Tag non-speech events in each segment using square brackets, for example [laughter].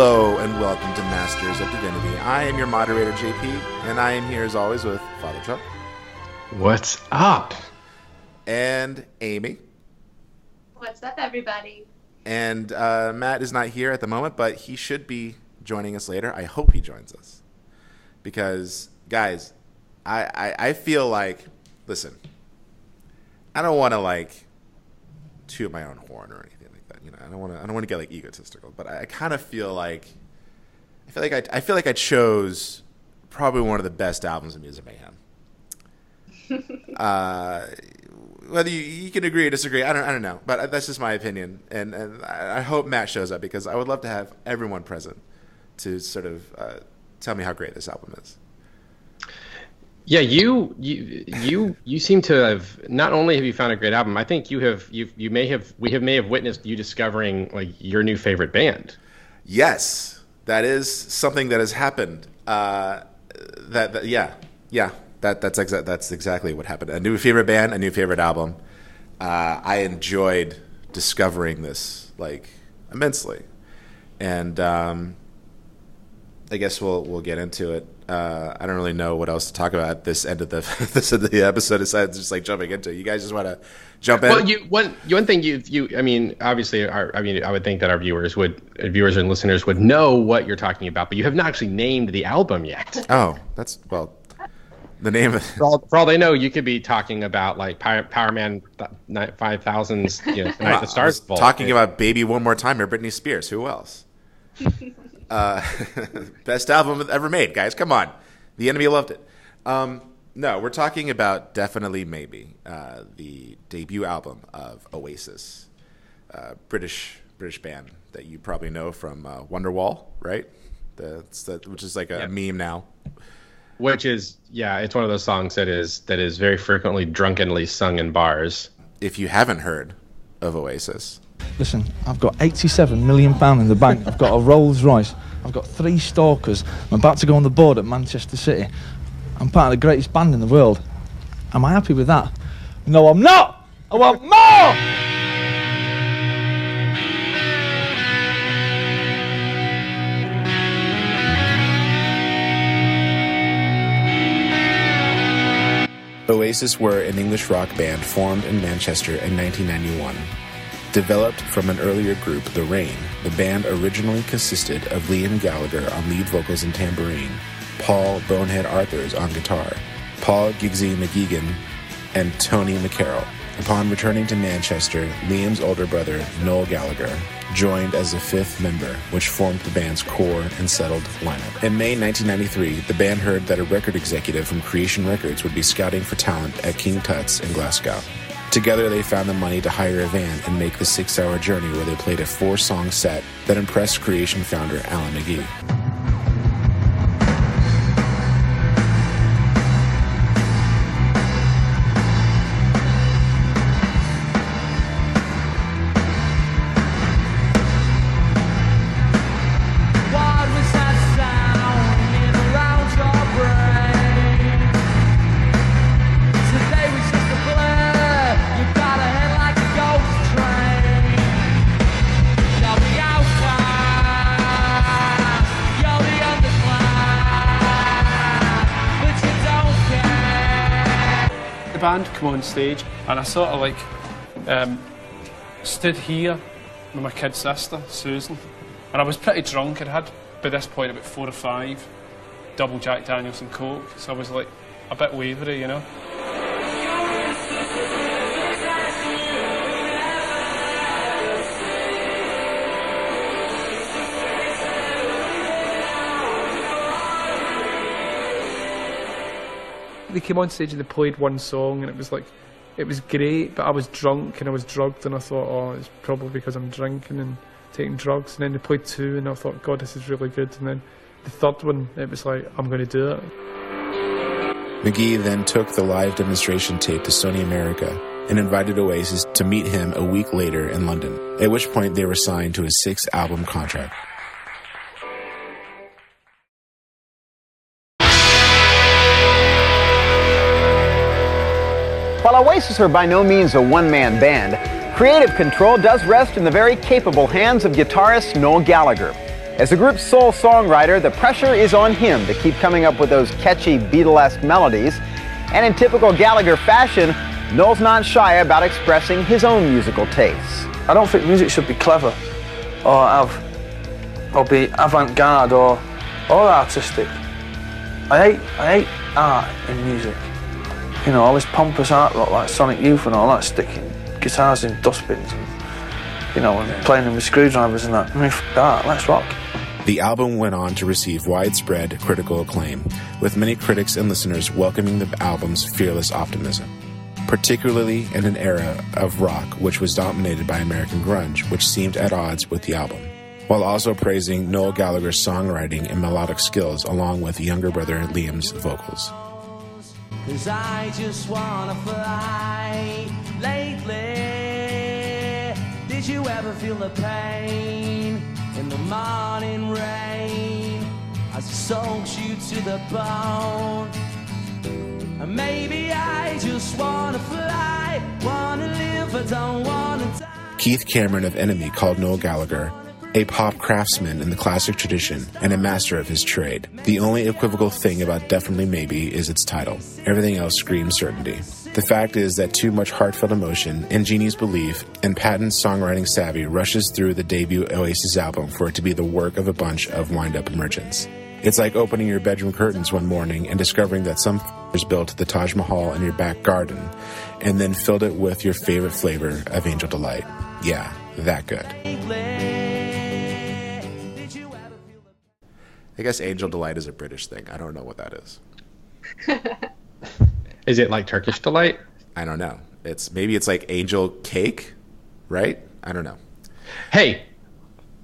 Hello and welcome to Masters of Divinity. I am your moderator, JP, and I am here as always with Father Chuck. What's up? And Amy. What's up, everybody? And uh, Matt is not here at the moment, but he should be joining us later. I hope he joins us. Because, guys, I, I, I feel like, listen, I don't want to like toot my own horn or anything like that. You know, I don't want to. I don't want to get like egotistical, but I, I kind of feel like I feel like I, I feel like I chose probably one of the best albums of Music Mayhem. [laughs] uh, whether you, you can agree or disagree, I don't I don't know, but that's just my opinion, and and I, I hope Matt shows up because I would love to have everyone present to sort of uh, tell me how great this album is. Yeah, you you you you seem to have not only have you found a great album. I think you have you you may have we have may have witnessed you discovering like your new favorite band. Yes, that is something that has happened. Uh, that, that yeah yeah that that's exa- that's exactly what happened. A new favorite band, a new favorite album. Uh, I enjoyed discovering this like immensely, and um, I guess we'll we'll get into it. Uh, I don't really know what else to talk about at this end of the [laughs] this end of the episode besides just like jumping into. it. You guys just want to jump in? Well, you one one thing you you I mean obviously our, I mean I would think that our viewers would viewers and listeners would know what you're talking about, but you have not actually named the album yet. [laughs] oh, that's well. The name of For all, for all they know, you could be talking about like Power, Power Man Five Thousands, you know, Tonight the [laughs] Stars talking about "Baby One More Time" or Britney Spears. Who else? Uh, [laughs] best album ever made, guys. Come on, the NME loved it. Um, no, we're talking about definitely maybe uh, the debut album of Oasis, uh, British British band that you probably know from uh, Wonderwall, right? The, the, which is like a Yeah. meme now. which is yeah, it's one of those songs that is that is very frequently drunkenly sung in bars. If you haven't heard of Oasis, Listen, I've got 87 million pound in the bank. I've got a Rolls Royce. I've got three stalkers. I'm about to go on the board at Manchester City. I'm part of the greatest band in the world. Am I happy with that? No, I'm not. I want more. Oasis were an English rock band formed in Manchester in 1991. Developed from an earlier group, The Rain, the band originally consisted of Liam Gallagher on lead vocals and tambourine, Paul Bonehead Arthurs on guitar, Paul Guigsy McGuigan, and Tony McCarroll. Upon returning to Manchester, Liam's older brother, Noel Gallagher, joined as the fifth member, which formed the band's core and settled lineup. In May 1993, the band heard that a record executive from Creation Records would be scouting for talent at King Tut's in Glasgow. Together, they found the money to hire a van and make the six hour journey where they played a four song set that impressed Creation founder Alan McGee. on stage and I sort of like um, stood here with my kid sister, Susan, and I was pretty drunk. I'd had by this point about four or five double Jack Daniels and Coke, so I was like a bit wavery, you know. They came on stage and they played one song and it was like it was great but I was drunk and I was drugged and I thought oh it's probably because I'm drinking and taking drugs. And then they played two and I thought god this is really good. And then the third one it was like I'm going to do it. McGee then took the live demonstration tape to Sony America and invited Oasis to meet him a week later in London, at which point they were signed to a six album contract. While Oasis are by no means a one man band, creative control does rest in the very capable hands of guitarist Noel Gallagher. As the group's sole songwriter, the pressure is on him to keep coming up with those catchy Beatlesque melodies. And in typical Gallagher fashion, Noel's not shy about expressing his own musical tastes. I don't think music should be clever or have or be avant-garde or or artistic. I hate I hate art in music. You know, all this pompous art rock like Sonic Youth and all that sticking guitars in dustbins and you know, and playing them with screwdrivers and that. I mean, f- that, let's rock. The album went on to receive widespread critical acclaim, with many critics and listeners welcoming the album's fearless optimism, particularly in an era of rock which was dominated by American grunge, which seemed at odds with the album, while also praising Noel Gallagher's songwriting and melodic skills along with younger brother Liam's vocals. Cause I just wanna fly lately. Did you ever feel the pain in the morning rain as it soaks you to the bone? And maybe I just wanna fly, wanna live, I don't wanna die. Keith Cameron of NME called Noel Gallagher a pop craftsman in the classic tradition and a master of his trade. The only equivocal thing about Definitely Maybe is its title. Everything else screams certainty. The fact is that too much heartfelt emotion, ingenious belief, and patent songwriting savvy rushes through the debut Oasis album for it to be the work of a bunch of wind up merchants. It's like opening your bedroom curtains one morning and discovering that some f***ers built the Taj Mahal in your back garden and then filled it with your favorite flavor of Angel Delight. Yeah, that good. I guess Angel Delight is a British thing. I don't know what that is. [laughs] Is it like Turkish delight? I don't know. It's maybe it's like angel cake, right? I don't know. Hey,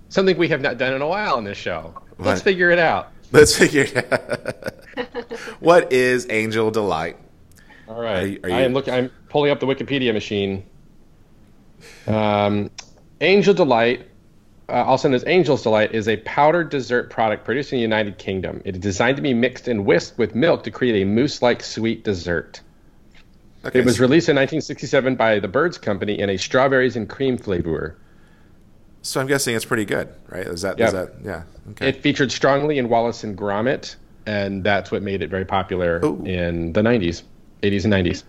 something we have not done in a while on this show. Let's figure it out. Let's figure it out. [laughs] what is Angel Delight? All right. Are you- are I am looking. I'm pulling up the Wikipedia machine. Um, Angel Delight, uh, also known as Angel's Delight, is a powdered dessert product produced in the United Kingdom. It is designed to be mixed and whisked with milk to create a mousse-like sweet dessert. Okay, It was released in 1967 by the Bird's Company in a strawberries and cream flavor. So I'm guessing it's pretty good, right? Is that, Yeah. is that yeah? Okay. It featured strongly in Wallace and Gromit, and that's what made it very popular Ooh. in the 90s, 80s and 90s.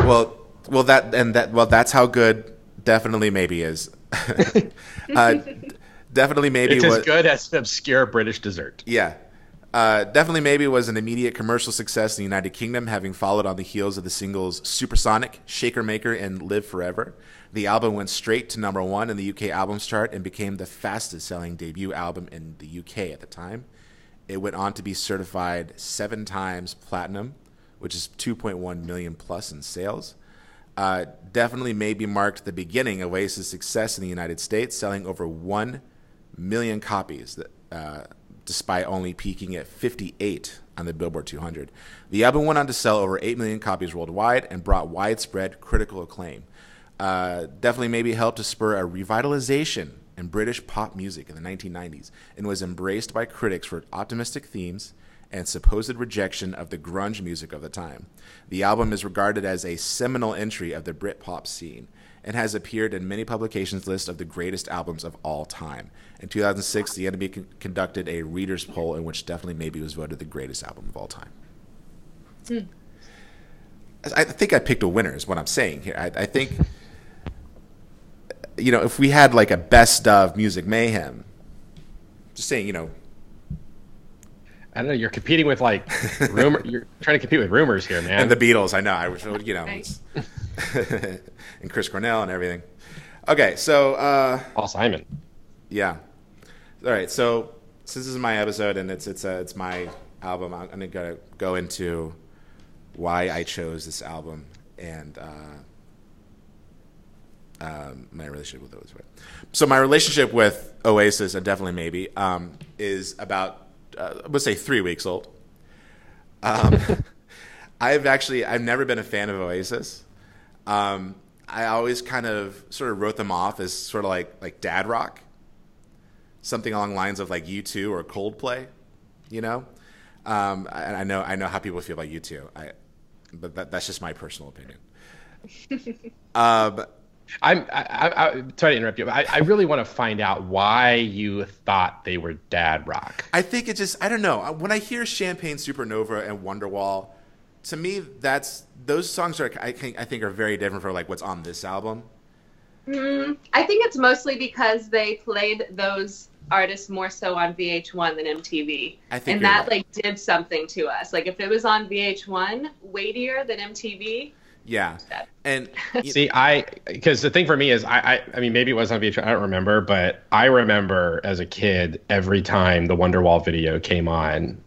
well, well that and that well that's how good definitely maybe is. [laughs] [laughs] uh, definitely maybe It's was as good as an obscure British dessert. Yeah. Uh, definitely maybe was an immediate commercial success in the United Kingdom, having followed on the heels of the singles Supersonic, Shaker Maker, and Live Forever. The album went straight to number one in the UK albums chart and became the fastest selling debut album in the UK at the time. It went on to be certified seven times platinum, which is 2.1 million plus in sales. Uh, definitely maybe marked the beginning of Oasis' success in the United States, selling over 1 million copies, uh, despite only peaking at 58 on the Billboard 200. The album went on to sell over 8 million copies worldwide and brought widespread critical acclaim. Uh, definitely maybe helped to spur a revitalization in British pop music in the 1990s and was embraced by critics for optimistic themes and supposed rejection of the grunge music of the time. The album is regarded as a seminal entry of the Britpop scene and has appeared in many publications' list of the greatest albums of all time. In 2006, The NME con- conducted a readers' poll in which Definitely Maybe was voted the greatest album of all time. Hmm. I think I picked a winner, is what I'm saying here. I, I think, you know, if we had like a best of music mayhem, just saying, you know, I don't know. You're competing with like rumor. You're trying to compete with rumors here, man. and the Beatles, I know, I was, you know, Right. it's- [laughs] and Chris Cornell and everything. Okay, so uh, Paul Simon. yeah, all right. So since this is my episode and it's it's uh, it's my album, I'm gonna go go into why I chose this album and uh, um, my relationship with Oasis. So my relationship with Oasis, and definitely maybe, um, is about uh, I would say three weeks old. Um, [laughs] I've actually I've never been a fan of Oasis. Um, I always kind of sort of wrote them off as sort of like like dad rock, something along the lines of like U two or Coldplay, you know. Um, and I know I know how people feel about U two. I, but that, that's just my personal opinion. [laughs] um, I'm I, I, I sorry to interrupt you. But I, I really want to find out why you thought they were dad rock. I think it just I don't know. When I hear Champagne Supernova and Wonderwall, to me that's those songs are I think I think are very different from like what's on this album. Mm, I think it's mostly because they played those artists more so on VH1 than MTV, I think and that right. like did something to us. Like if it was on VH1, weightier than MTV. Yeah, and See, I because the thing for me is I, I I mean maybe it was on VH1 I don't remember, but I remember as a kid every time the Wonderwall video came on,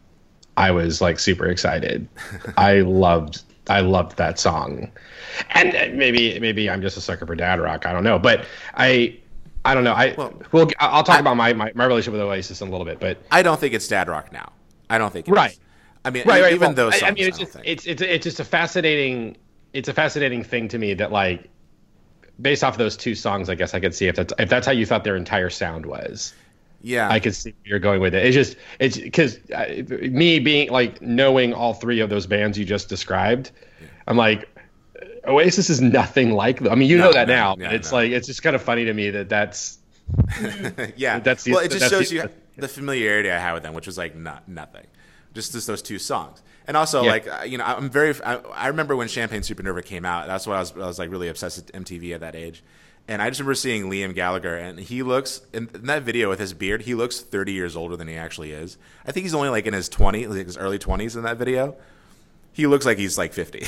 I was like super excited. [laughs] I loved I loved that song, and uh, maybe maybe I'm just a sucker for dad rock. I don't know, but I. I don't know. I well, I'll talk about my, my, my relationship with Oasis in a little bit, but I don't think it's dad rock now. I don't think it Right. is. I mean, right, right. even well, those. I, I mean, it's just it's it's it's just a fascinating it's a fascinating thing to me that like based off of those two songs, I guess I could see if that's if that's how you thought their entire sound was. Yeah, I could see where you're going with it. It's just it's because uh, me being like knowing all three of those bands you just described, I'm like. Oasis is nothing like them. I mean, you No, know that no, now. yeah, it's like it's just kind of funny to me that that's [laughs] yeah, That's the- well, it just shows the- you the familiarity I had with them, which was like not nothing, just just those two songs. And also, Yeah. like you know, I'm very. I, I remember when Champagne Supernova came out. That's what I was. I was like really obsessed with MTV at that age. And I just remember seeing Liam Gallagher, and he looks in, in that video with his beard. He looks 30 years older than he actually is. I think he's only like in his 20s, like his early 20s in that video. He looks like he's like 50.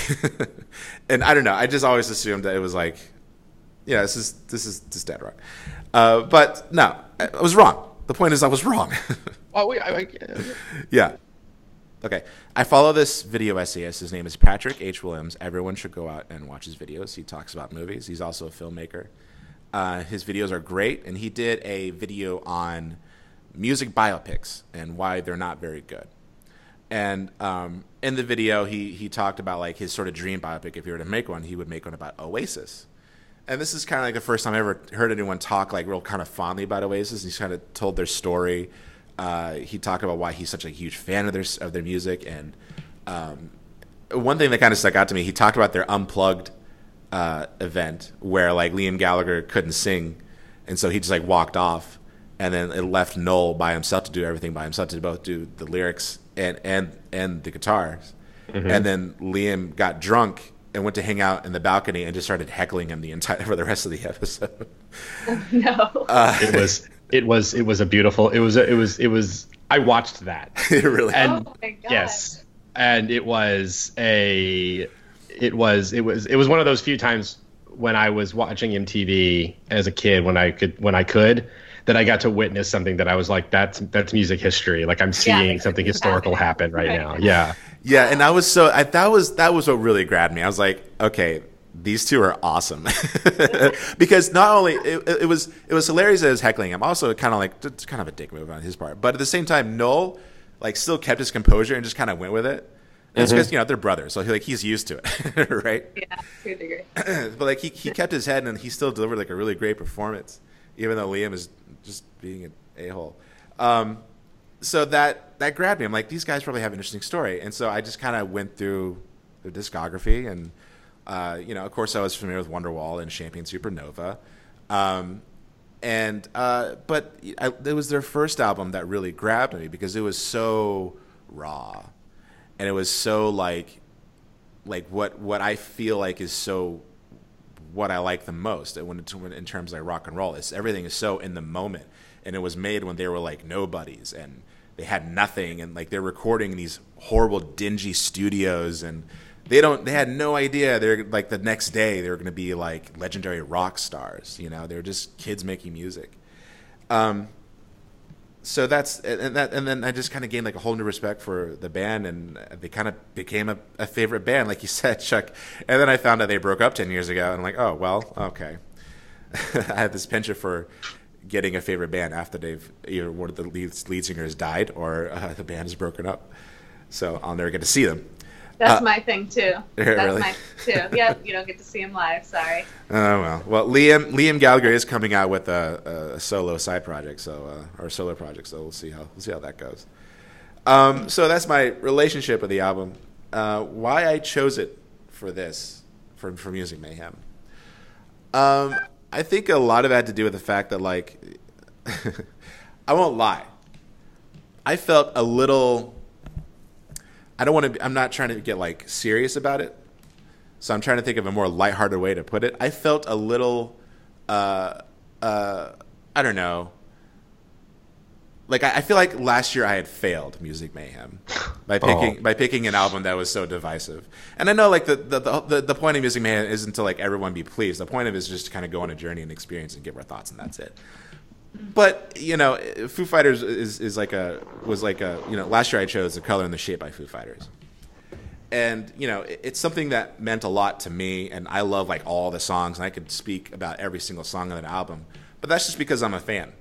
[laughs] and I don't know. I just always assumed that it was like, yeah, this is this is this is dead rock. Uh, but no, I, I was wrong. The point is, I was wrong. [laughs] oh wait, I, I, yeah. Okay. I follow this video essayist. His name is Patrick H. Williams. Everyone should go out and watch his videos. He talks about movies. He's also a filmmaker. Uh, his videos are great, and he did a video on music biopics and why they're not very good. And um, in the video, he he talked about like his sort of dream biopic. If he were to make one, he would make one about Oasis. And this is kind of like the first time I ever heard anyone talk like real kind of fondly about Oasis. He's kind of told their story. Uh, he talked about why he's such a huge fan of their of their music. And um, one thing that kind of stuck out to me, he talked about their unplugged uh, event where like Liam Gallagher couldn't sing, and so he just like walked off, and then it left Noel by himself to do everything by himself to both do the lyrics and and and the guitars, Mhm. and then Liam got drunk and went to hang out in the balcony and just started heckling him the entire [laughs] for the rest of the episode. [laughs] no. Uh, it was it was it was a beautiful it was a, it was it was I watched that [laughs] it really and oh my god. yes and it was a it was it was it was one of those few times when I was watching MTV as a kid when I could when I could that I got to witness something that I was like that's that's music history like I'm Yeah. seeing something historical happen right now yeah Yeah, and I was so I, that was that was what really grabbed me. I was like, okay, these two are awesome [laughs] because not only it, it was it was hilarious as it was heckling him, also kind of like it's kind of a dick move on his part, but at the same time, Noel like still kept his composure and just kind of went with it. And It's because you know they're brothers, so he, like he's used to it, [laughs] right? Yeah, to a degree. [clears throat] but like he, he kept his head and he still delivered like a really great performance, even though Liam is just being an a hole. Um, so that that grabbed me. I'm like, these guys probably have an interesting story, and so I just kind of went through their discography, and uh, you know, of course, I was familiar with Wonderwall and Champagne Supernova, um, and uh, but I, it was their first album that really grabbed me because it was so raw, and it was so like like what what I feel like is so what I like the most when in terms of like rock and roll. It's everything is so in the moment, and it was made when they were like nobodies and they had nothing, and like they're recording in these horrible, dingy studios, and they don't they had no idea they're like the next day they were going to be like legendary rock stars. You know, they were just kids making music. Um, so that's and that and then I just kind of gained like a whole new respect for the band and they kind of became a, a favorite band like you [laughs] said Chuck and then I found out they broke up 10 years ago and I'm like oh well okay [laughs] I had this penchant for getting a favorite band after they've either one of the lead, lead singers died or uh, the band is broken up so I'll never get to see them That's Uh, my thing too. [laughs] That's really? my thing too. Yep, [laughs] you don't get to see him live. Sorry. Oh well. Well, Liam Liam Gallagher is coming out with a, a solo side project, so uh, or solo project. So we'll see how we'll see how that goes. Um, so that's my relationship with the album. Uh, why I chose it for this for for Music Mayhem. Um, I think a lot of it had to do with the fact that, like, [laughs] I won't lie. I felt a little. I don't want to. I'm not trying to get like serious about it, so I'm trying to think of a more lighthearted way to put it. I felt a little. Uh, uh, I don't know. Like I, I feel like last year I had failed Music Mayhem [laughs] by picking Oh. by picking an album that was so divisive. And I know like the the, the the point of Music Mayhem isn't to like everyone be pleased. The point of it is just to kind of go on a journey and experience and give our thoughts, and that's it. But you know, Foo Fighters is is like a was like a you know last year I chose the color and the shape by Foo Fighters, and you know it's something that meant a lot to me, and I love like all the songs, and I could speak about every single song on that album. But that's just because I'm a fan,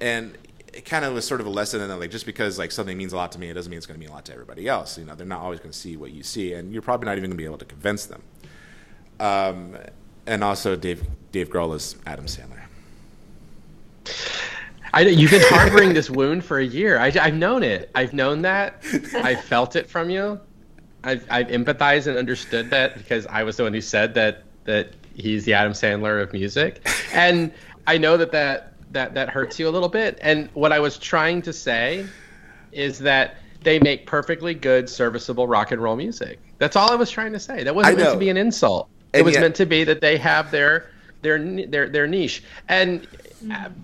and it kind of was sort of a lesson in that like just because like something means a lot to me, it doesn't mean it's going to mean a lot to everybody else. You know, they're not always going to see what you see, and you're probably not even going to be able to convince them. Um, and also, Dave Dave Grohl is Adam Sandler. I, you've been harboring this wound for a year. I, have known it. I've known that. I've felt it from you. I've, I've empathized and understood that because I was the one who said that that he's the Adam Sandler of music, and I know that that that that hurts you a little bit. And what I was trying to say is that they make perfectly good, serviceable rock and roll music. That's all I was trying to say. That wasn't meant to be an insult. It And was yet- meant to be that they have their their their their niche. And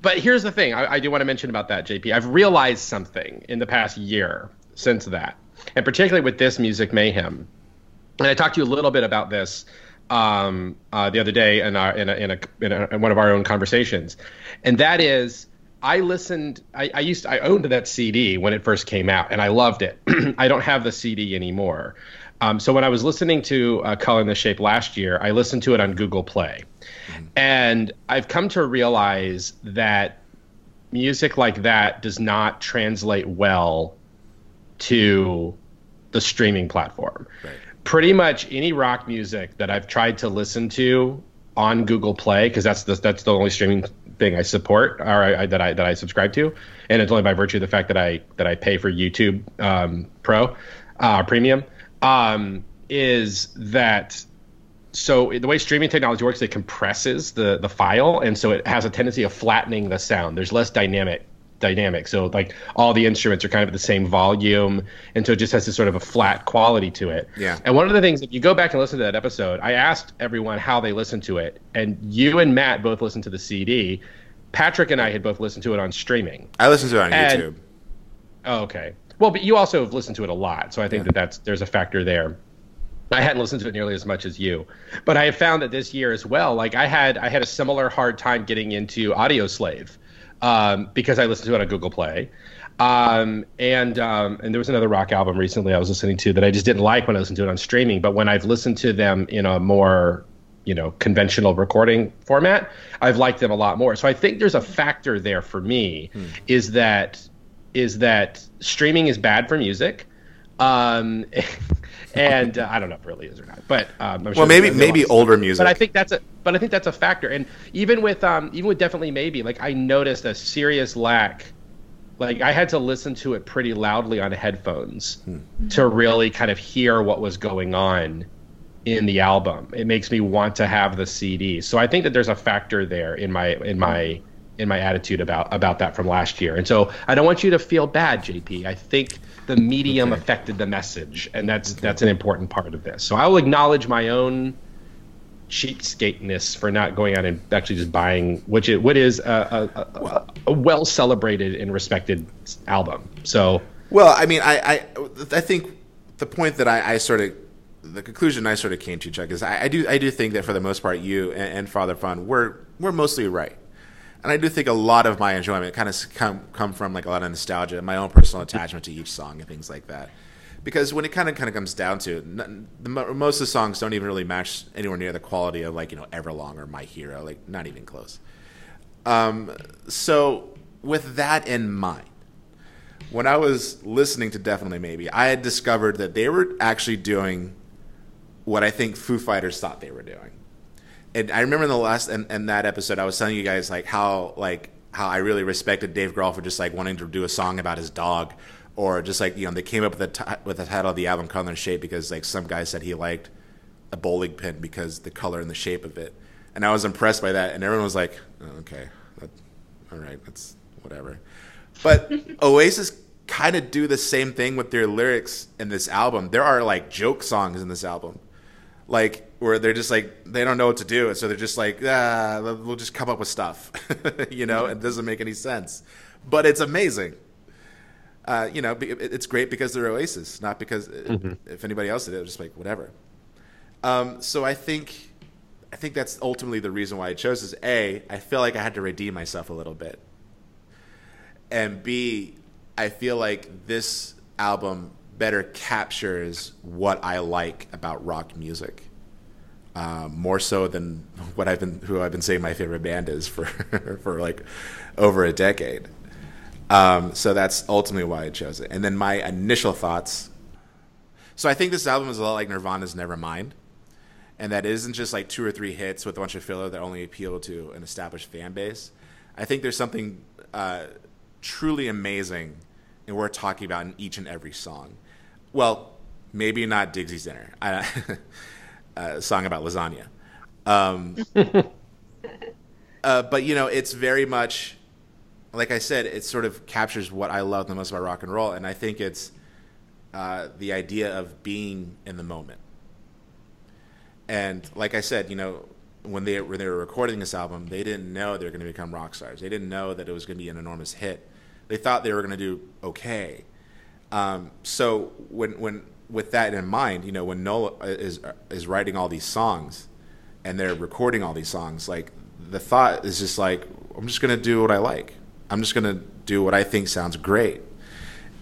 but here's the thing: I, I do want to mention about that, JP. I've realized something in the past year since that, and particularly with this music mayhem. And I talked to you a little bit about this um, uh, the other day in, our, in, a, in, a, in, a, in one of our own conversations, and that is. I listened. I, I used. I owned that CD when it first came out, and I loved it. [clears throat] I don't have the CD anymore. Um, so when I was listening to uh, "Color in the Shape" last year, I listened to it on Google Play, and I've come to realize that music like that does not translate well to the streaming platform. Pretty much any rock music that I've tried to listen to on Google Play, because that's the that's the only streaming thing I support or I, I, that I that I subscribe to, and it's only by virtue of the fact that I that I pay for YouTube um, Pro uh, Premium, um, is that so the way streaming technology works, it compresses the the file, and so it has a tendency of flattening the sound. There's less dynamic dynamic. So like all the instruments are kind of at the same volume, and so it just has this sort of a flat quality to it. Yeah. And one of the things, if you go back and listen to that episode, I asked everyone how they listened to it, and you and Matt both listened to the CD. Patrick and I had both listened to it on streaming. I listened to it on And- YouTube. Oh, okay. Well, but you also have listened to it a lot, so I think that that's there's a factor there. I hadn't listened to it nearly as much as you, but I have found that this year as well. Like I had, I had a similar hard time getting into Audioslave um, because I listened to it on Google Play, um, and um, and there was another rock album recently I was listening to that I just didn't like when I listened to it on streaming. But when I've listened to them in a more you know conventional recording format, I've liked them a lot more. So I think there's a factor there for me is that is that streaming is bad for music. Um, [laughs] and uh, I don't know if it really is or not, but um, sure Well, maybe there's a lot maybe older music. But I think that's a but I think that's a factor. And even with um even with definitely maybe like I noticed a serious lack. Like I had to listen to it pretty loudly on headphones to really kind of hear what was going on in the album. It makes me want to have the CD. So I think that there's a factor there in my in my in my attitude about about that from last year. And so I don't want you to feel bad, JP. I think the medium affected the message, and that's that's an important part of this. So I will acknowledge my own cheapskateness for not going out and actually just buying, which it what is a, a, a, a well celebrated and respected album. So Well, I mean, I, I, I think the point that I, I sort of, the conclusion I sort of came to, Chuck, is I, I do, I do think that for the most part, you and, and Father Fun, we're, we're mostly right, and I do think a lot of my enjoyment kind of come, come from like a lot of nostalgia, and my own personal attachment to each song and things like that. Because when it kind of kind of comes down to it, n- the, most of the songs don't even really match anywhere near the quality of like you know Everlong or My Hero, like not even close. Um, so with that in mind, when I was listening to Definitely Maybe, I had discovered that they were actually doing what I think Foo Fighters thought they were doing. And I remember in the last in, in that episode, I was telling you guys like how like how I really respected Dave Grohl for just like wanting to do a song about his dog, or just like you know they came up with the ti with the title of the album "Color and Shape" because like some guy said he liked a bowling pin because the color and the shape of it. and I was impressed by that. And everyone was like, oh, "Okay, that, all right, that's whatever." But [laughs] Oasis kind of do the same thing with their lyrics in this album. There are like joke songs in this album, like where they're just like they don't know what to do, and so they're just like, ah, we'll just come up with stuff, [laughs] you know. It doesn't make any sense, but it's amazing. Uh, you know, it's great because they're Oasis, not because mm-hmm. if anybody else did it, it was just like whatever. Um, so I think, I think that's ultimately the reason why I chose. Is a, I feel like I had to redeem myself a little bit, and b, I feel like this album better captures what I like about rock music. Uh, more so than what I've been, who I've been saying my favorite band is for, [laughs] for like over a decade. Um, so that's ultimately why I chose it. And then my initial thoughts. So I think this album is a lot like Nirvana's Nevermind, and that isn't just like two or three hits with a bunch of filler that only appeal to an established fan base. I think there's something uh, truly amazing in what we're talking about in each and every song. Well, maybe not Digsy's Dinner, I, [laughs] a song about lasagna. Um, [laughs] uh, but you know, it's very much like I said, it sort of captures what I love the most about rock and roll, and I think it's uh, the idea of being in the moment. And like I said, you know, when they when they were recording this album, they didn't know they were going to become rock stars. They didn't know that it was going to be an enormous hit. They thought they were going to do okay. Um, so when when with that in mind, you know, when Noel is is writing all these songs, and they're recording all these songs, like the thought is just like, I'm just going to do what I like. I'm just going to do what I think sounds great.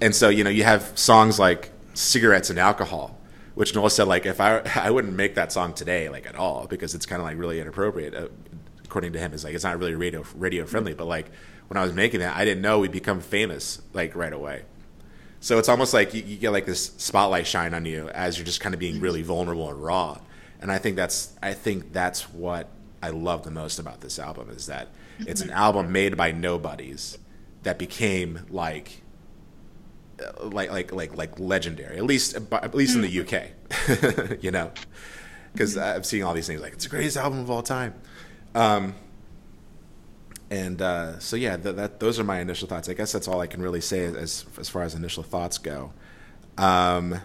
And so, you know, you have songs like Cigarettes and Alcohol, which Noel said, like, if I, [laughs] I wouldn't make that song today, like, at all, because it's kind of like really inappropriate. Uh, according to him, is like, it's not really radio, radio friendly, but like, when I was making that, I didn't know we'd become famous, like, right away. So it's almost like you, you get like this spotlight shine on you as you're just kind of being mm-hmm. really vulnerable and raw. And I think that's, I think that's what I love the most about this album is that it's an mm-hmm. album made by nobodies that became like uh, like like like like legendary. At least uh, at least in the mm-hmm. UK, [laughs] you know, because I'm seeing all these things like it's the greatest album of all time. Um, and uh, so yeah, th- that those are my initial thoughts. I guess that's all I can really say as as far as initial thoughts go. Um,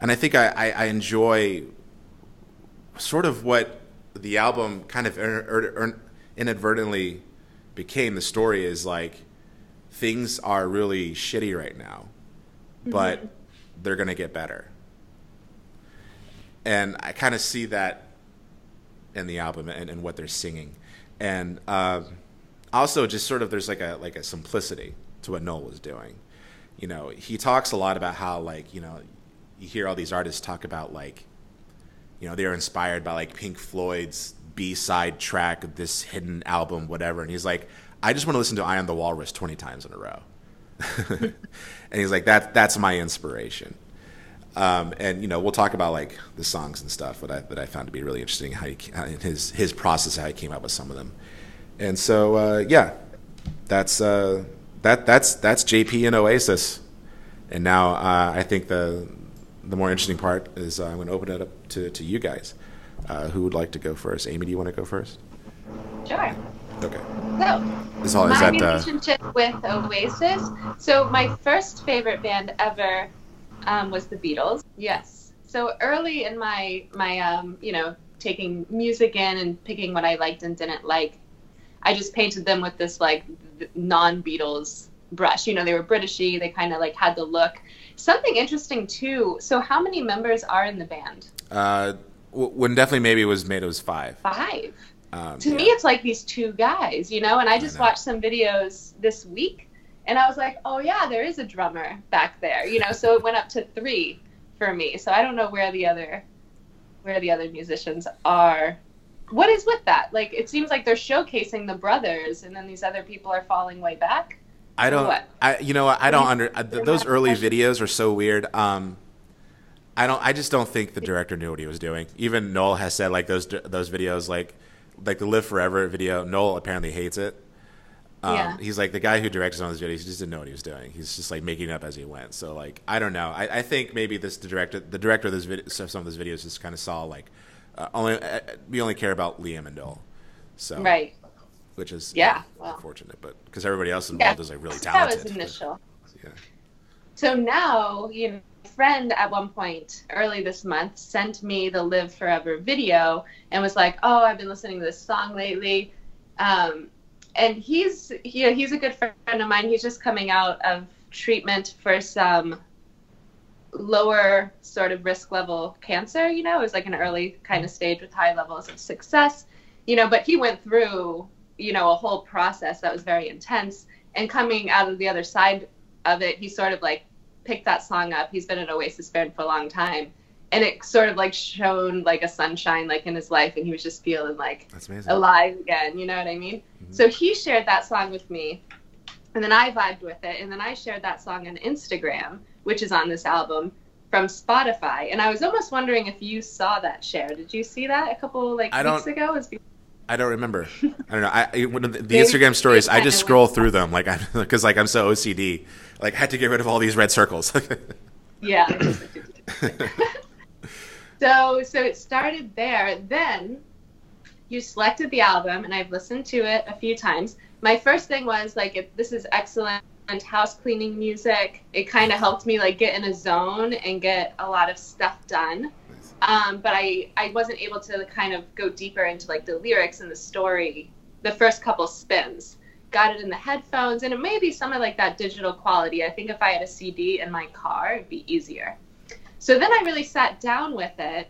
and I think I, I, I enjoy sort of what the album kind of earn, earn, inadvertently became the story is like things are really shitty right now, mm-hmm. but they're going to get better. And I kind of see that in the album and, and what they're singing. And uh, also just sort of there's like a like a simplicity to what Noel was doing. You know, he talks a lot about how like, you know, you hear all these artists talk about like you know, they're inspired by like Pink Floyd's B side track of this hidden album, whatever. And he's like, I just want to listen to "I Am the Walrus" twenty times in a row. [laughs] and he's like, that that's my inspiration. Um, and you know, we'll talk about like the songs and stuff that I that I found to be really interesting. How, he, his his process, how he came up with some of them. And so, uh, yeah, that's uh, that that's that's JP and Oasis. And now uh, I think the the more interesting part is uh, I'm going to open it up to, to you guys. Uh, who would like to go first? Amy, do you want to go first? Sure. Okay. So, is all, my is that, relationship uh... with Oasis. So, my first favorite band ever um, was the Beatles. Yes. So early in my my um, you know taking music in and picking what I liked and didn't like, I just painted them with this like non-Beatles brush. You know, they were Britishy. They kind of like had the look. Something interesting too. So, how many members are in the band? Uh, when definitely maybe it was made, it was five. Five. Um, to yeah. me, it's like these two guys, you know. And I just I watched some videos this week, and I was like, oh yeah, there is a drummer back there, you know. So it went up to three for me. So I don't know where the other where the other musicians are. What is with that? Like, it seems like they're showcasing the brothers, and then these other people are falling way back. I don't. What? I you know I don't under those early videos are so weird. Um, I don't. I just don't think the director knew what he was doing. Even Noel has said like those those videos, like like the Live Forever video. Noel apparently hates it. Um, yeah. He's like the guy who directed of those videos. He just didn't know what he was doing. He's just like making it up as he went. So like I don't know. I, I think maybe this the director the director of this video, some of those videos just kind of saw like Uh, only uh, we only care about Liam and Noel, so Right. which is Yeah, well. unfortunate, but because everybody else involved Yeah. is like really talented. [laughs] That was initial. Yeah. So now, you know, a friend at one point early this month sent me the Live Forever video and was like, "Oh, I've been listening to this song lately." Um, and he's he, he's a good friend of mine. He's just coming out of treatment for some lower sort of risk level cancer. You know, it was like an early kind of stage with high levels of success. You know, but he went through you know a whole process that was very intense. And coming out of the other side of it, he sort of like picked that song up. He's been an Oasis fan for a long time. And it sort of like shone like a sunshine like in his life and he was just feeling like That's amazing. alive again, you know what I mean? Mm-hmm. So he shared that song with me and then I vibed with it and then I shared that song on Instagram, which is on this album from Spotify. And I was almost wondering if you saw that share. Did you see that a couple like I weeks ago? I don't remember. [laughs] I don't know. I, the, the Instagram stories. I just scroll through them like I because [laughs] like I'm so OCD. Like I had to get rid of all these red circles. [laughs] Yeah. so so it started there. Then you selected the album, and I've listened to it a few times. My first thing was like, if this is excellent house cleaning music. It kind of helped me like get in a zone and get a lot of stuff done. Um, but I I wasn't able to kind of go deeper into like the lyrics and the story. The first couple spins got it in the headphones, and it may be some of like that digital quality. I think if I had a CD in my car, it'd be easier. So then I really sat down with it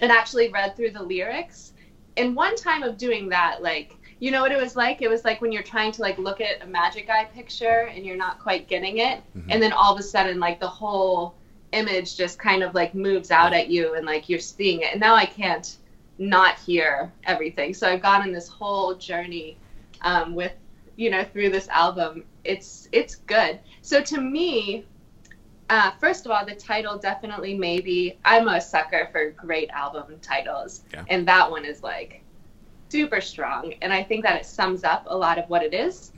and actually read through the lyrics. And one time of doing that, like, you know what it was like? It was like when you're trying to like look at a magic eye picture and you're not quite getting it, and then all of a sudden, like the whole image just kind of like moves out at you and like you're seeing it. And now I can't not hear everything. So I've gone on this whole journey um, with you know through this album. It's it's good. So to me, uh, first of all, the title definitely maybe. I'm a sucker for great album titles, Yeah. and that one is like super strong. And I think that it sums up a lot of what it is.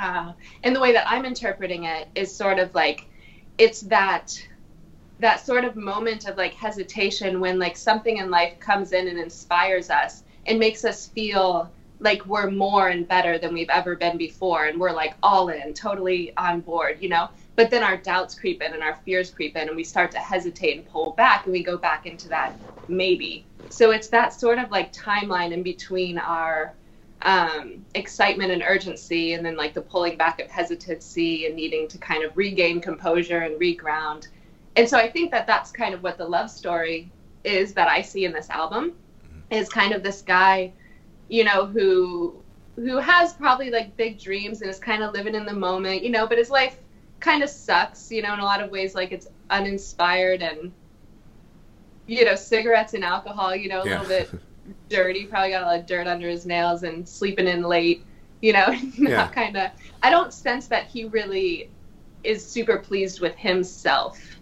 Uh, and the way that I'm interpreting it is sort of like it's that that sort of moment of like hesitation when like something in life comes in and inspires us and makes us feel like we're more and better than we've ever been before and we're like all in totally on board you know but then our doubts creep in and our fears creep in and we start to hesitate and pull back and we go back into that maybe. So it's that sort of like timeline in between our um, excitement and urgency and then like the pulling back of hesitancy and needing to kind of regain composure and reground. And so i think that that's kind of what the love story is that i see in this album is kind of this guy you know who who has probably like big dreams and is kind of living in the moment you know but his life kind of sucks you know in a lot of ways like it's uninspired and you know cigarettes and alcohol you know a Yeah. little bit [laughs] dirty probably got a lot of dirt under his nails and sleeping in late you know [laughs] Yeah. kind of i don't sense that he really is super pleased with himself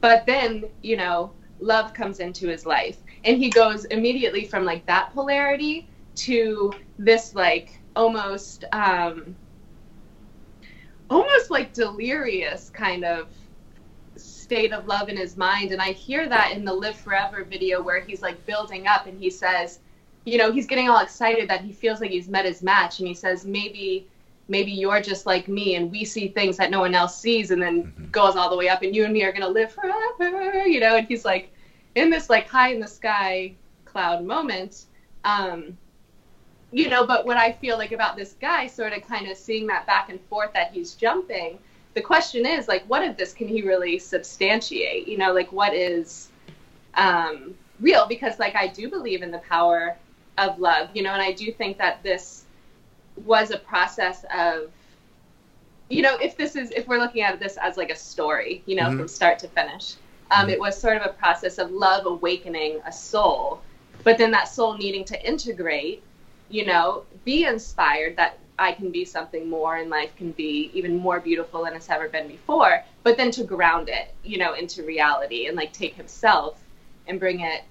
but then you know love comes into his life and he goes immediately from like that polarity to this like almost um almost like delirious kind of state of love in his mind. And i hear that in the live forever video where he's like building up and he says you know he's getting all excited that he feels like he's met his match. And he says maybe maybe you're just like me and we see things that no one else sees and then goes all the way up and you and me are going to live forever you know? And he's like in this like high in the sky cloud moment. Um you know but what i feel like about this guy sort of kind of seeing that back and forth that he's jumping the question is like what of this can he really substantiate? You know like what is um real? Because like i do believe in the power of love you know and i do think that this was a process of you know if this is if we're looking at this as like a story you know Mhm. from start to finish um, it was sort of a process of love awakening a soul but then that soul needing to integrate you know be inspired that i can be something more and life can be even more beautiful than it's ever been before but then to ground it you know into reality and like take himself and bring it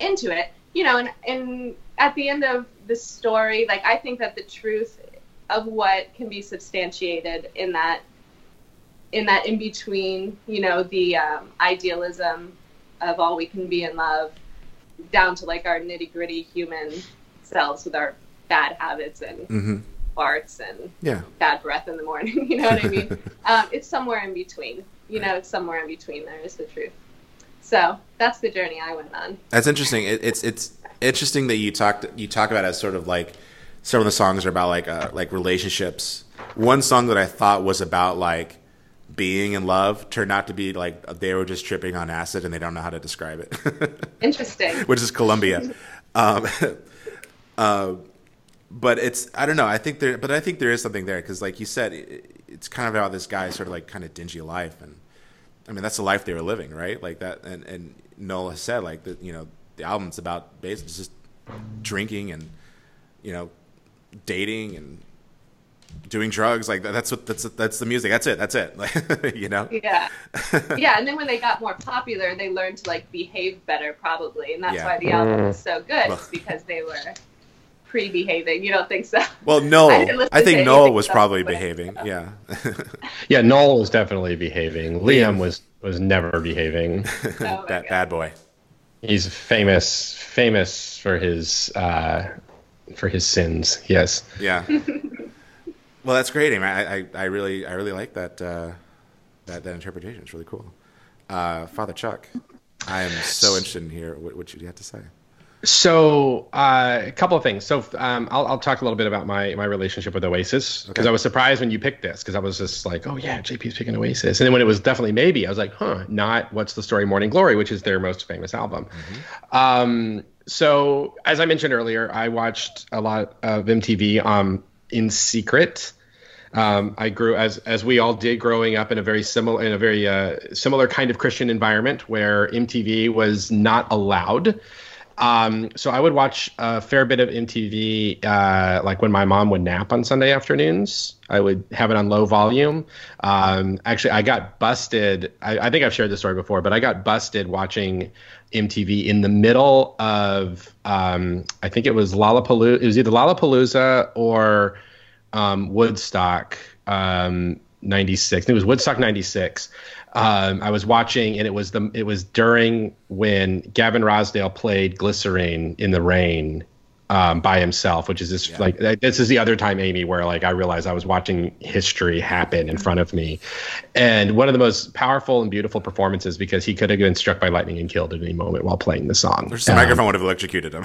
into it you know and, and at the end of the story like i think that the truth of what can be substantiated in that in that in between you know the um, idealism of all we can be in love down to like our nitty gritty human selves with our bad habits and hmm farts and Yeah. bad breath in the morning. [laughs] You know what I mean? [laughs] um, it's somewhere in between. You know, it's somewhere in between. There is the truth. So that's the journey I went on. That's interesting. It, it's it's interesting that you talked you talk about it as sort of like some of the songs are about like uh, like relationships. One song that I thought was about like being in love turned out to be like they were just tripping on acid and they don't know how to describe it, [laughs] Interesting. which is Columbia. Um, uh, but it's I don't know. I think there, but I think there is something there because, like you said, it, it's kind of about this guy sort of like kind of dingy life, and I mean that's the life they were living, right? Like that, and and Noel has said like that, you know, the album's about basically just drinking and you know dating and doing drugs. Like that, that's what that's that's the music. That's it. That's it. [laughs] Like you know. Yeah. Yeah, and then when they got more popular, they learned to like behave better, probably, and that's Yeah. why the album was so good. Well- because they were pre-behaving. You don't think so? Well, [laughs] I Noel, I think Noel was probably but- behaving. Yeah. [laughs] Yeah, Noel was definitely behaving. Liam was was never behaving. [laughs] Oh that God. bad boy. He's famous famous for his uh, for his sins. Yes. Yeah. well, that's great. I, I, I, I really, I really like that, uh, that, that interpretation. It's really cool. Uh, Father Chuck, I am so interested in hear what, what you have to say. So, uh, a couple of things. So, um, I'll, I'll talk a little bit about my, my relationship with Oasis because Okay. I was surprised when you picked this because I was just like, oh yeah, JP's picking Oasis, and then when it was definitely maybe, I was like, huh, not What's the Story, Morning Glory, which is their most famous album. Um, so, as I mentioned earlier, I watched a lot of MTV um, in secret. Um, I grew as as we all did growing up in a very similar in a very uh, similar kind of Christian environment where MTV was not allowed. Um, so I would watch a fair bit of MTV, uh, like when my mom would nap on Sunday afternoons. I would have it on low volume. Um, actually, I got busted. I, I think I've shared this story before, but I got busted watching MTV in the middle of, um, I think it was Lollapalooza. It was either Lollapalooza or um, Woodstock um, 96. It was Woodstock 96. Um, I was watching, and it was the it was during when Gavin Rossdale played "Glycerine" in the rain um, by himself, which is this like this is the other time, Amy, where like I realized I was watching history happen in front of me, and one of the most powerful and beautiful performances because he could have been struck by lightning and killed at any moment while playing the song. Or just the Um, microphone would have electrocuted him.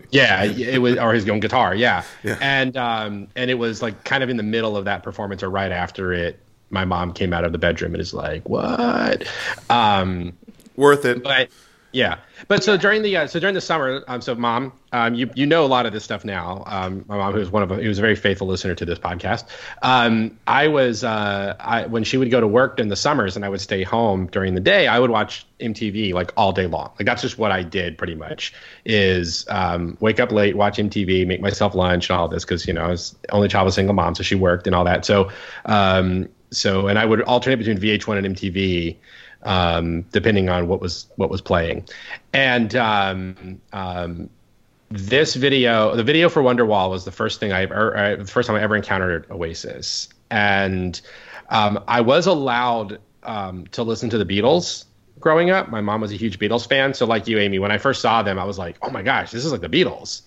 [laughs] yeah, it was, or his own guitar. Yeah. Yeah. and um, and it was like kind of in the middle of that performance, or right after it. My mom came out of the bedroom and is like, "What?" Um, Worth it. but yeah, but so during the uh, so during the summer, um, so mom, um, you you know a lot of this stuff now. Um, my mom, who's one of who was a very faithful listener to this podcast. Um, I was uh, I when she would go to work in the summers and I would stay home during the day, I would watch MTV like all day long. Like that's just what I did pretty much. Is um, wake up late, watch MTV, make myself lunch and all this because you know I was only child of a single mom, so she worked and all that. So um, so and I would alternate between VH1 and MTV um, depending on what was what was playing. And um, um, this video, the video for Wonderwall, was the first thing I ever, the first time I ever encountered Oasis, and um, I was allowed um, to listen to the Beatles. Growing up, my mom was a huge Beatles fan, so like you, Amy, when I first saw them, I was like, "Oh my gosh, this is like the Beatles."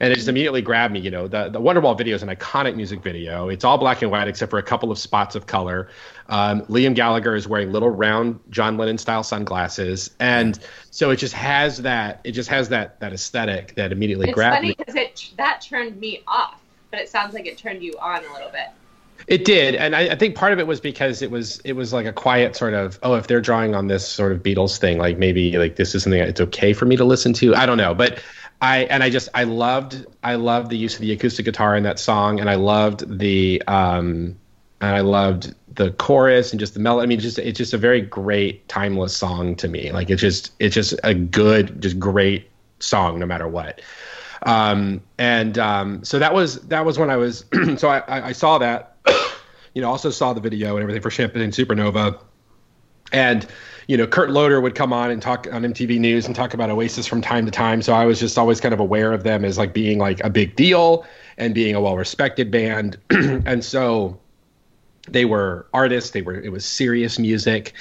And it just immediately grabbed me. You know, the the Wonderwall video is an iconic music video. It's all black and white except for a couple of spots of color. Um, Liam Gallagher is wearing little round John Lennon style sunglasses, and so it just has that. It just has that that aesthetic that immediately It's grabbed funny me. because it that turned me off, but it sounds like it turned you on a little bit. It did, and I, I think part of it was because it was it was like a quiet sort of oh if they're drawing on this sort of Beatles thing like maybe like this is something it's okay for me to listen to I don't know but I and I just I loved I loved the use of the acoustic guitar in that song and I loved the um and I loved the chorus and just the melody I mean just it's just a very great timeless song to me. Like it's just it's just a good just great song no matter what. Um, and um, so that was that was when I was [clears throat] so I, I saw that [clears throat] you know also saw the video and everything for Champagne Supernova. And you know Kurt Loder would come on and talk on MTV News and talk about Oasis from time to time so I was just always kind of aware of them as like being like a big deal and being a well respected band [clears throat] and so they were artists. They were it was serious music.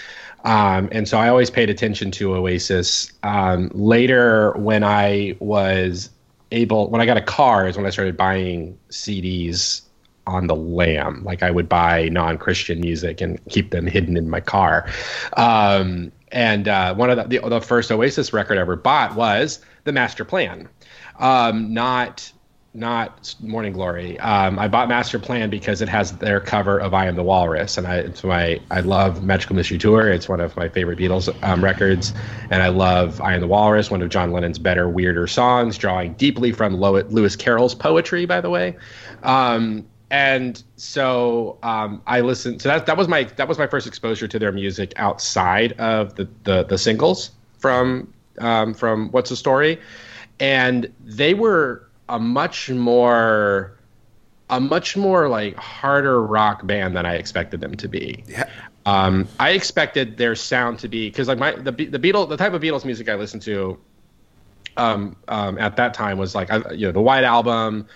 Um, and so I always paid attention to Oasis. Um, later, when I was able, when I got a car, is when I started buying CDs on the lam. Like I would buy non-Christian music and keep them hidden in my car. Um, and uh, one of the, the, the first Oasis record I ever bought was the Masterplan. Um, not not Morning Glory. Um, I bought Masterplan because it has their cover of I Am the Walrus, and I it's my I love Magical Mystery Tour. It's one of my favorite Beatles um, records, and I love I Am the Walrus, one of John Lennon's better, weirder songs, drawing deeply from Lewis Carroll's poetry, by the way. Um, and so um, I listened. So that that was my that was my first exposure to their music outside of the the, the singles from um, from What's the Story, and they were a much more a much more like harder rock band than I expected them to be. Yeah. Um, I expected their sound to be because like my the the Beatles the type of Beatles music I listened to um, um, at that time was like you know the White Album,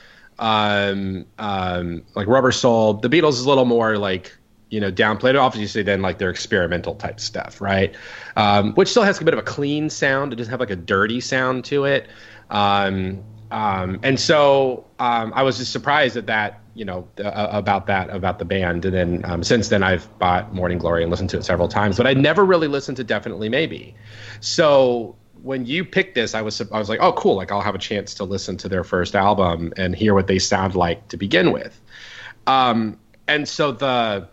um, um, like Rubber Soul. The Beatles is a little more like you know downplayed obviously than like their experimental type stuff, right? Um, which still has a bit of a clean sound. It doesn't have like a dirty sound to it. Um, um, and so um, I was just surprised at that, you know, uh, about that, about the band. And then um, since then, I've bought Morning Glory and listened to it several times, but I never really listened to Definitely Maybe. So when you picked this, I was I was like, oh, cool! Like I'll have a chance to listen to their first album and hear what they sound like to begin with. Um, and so the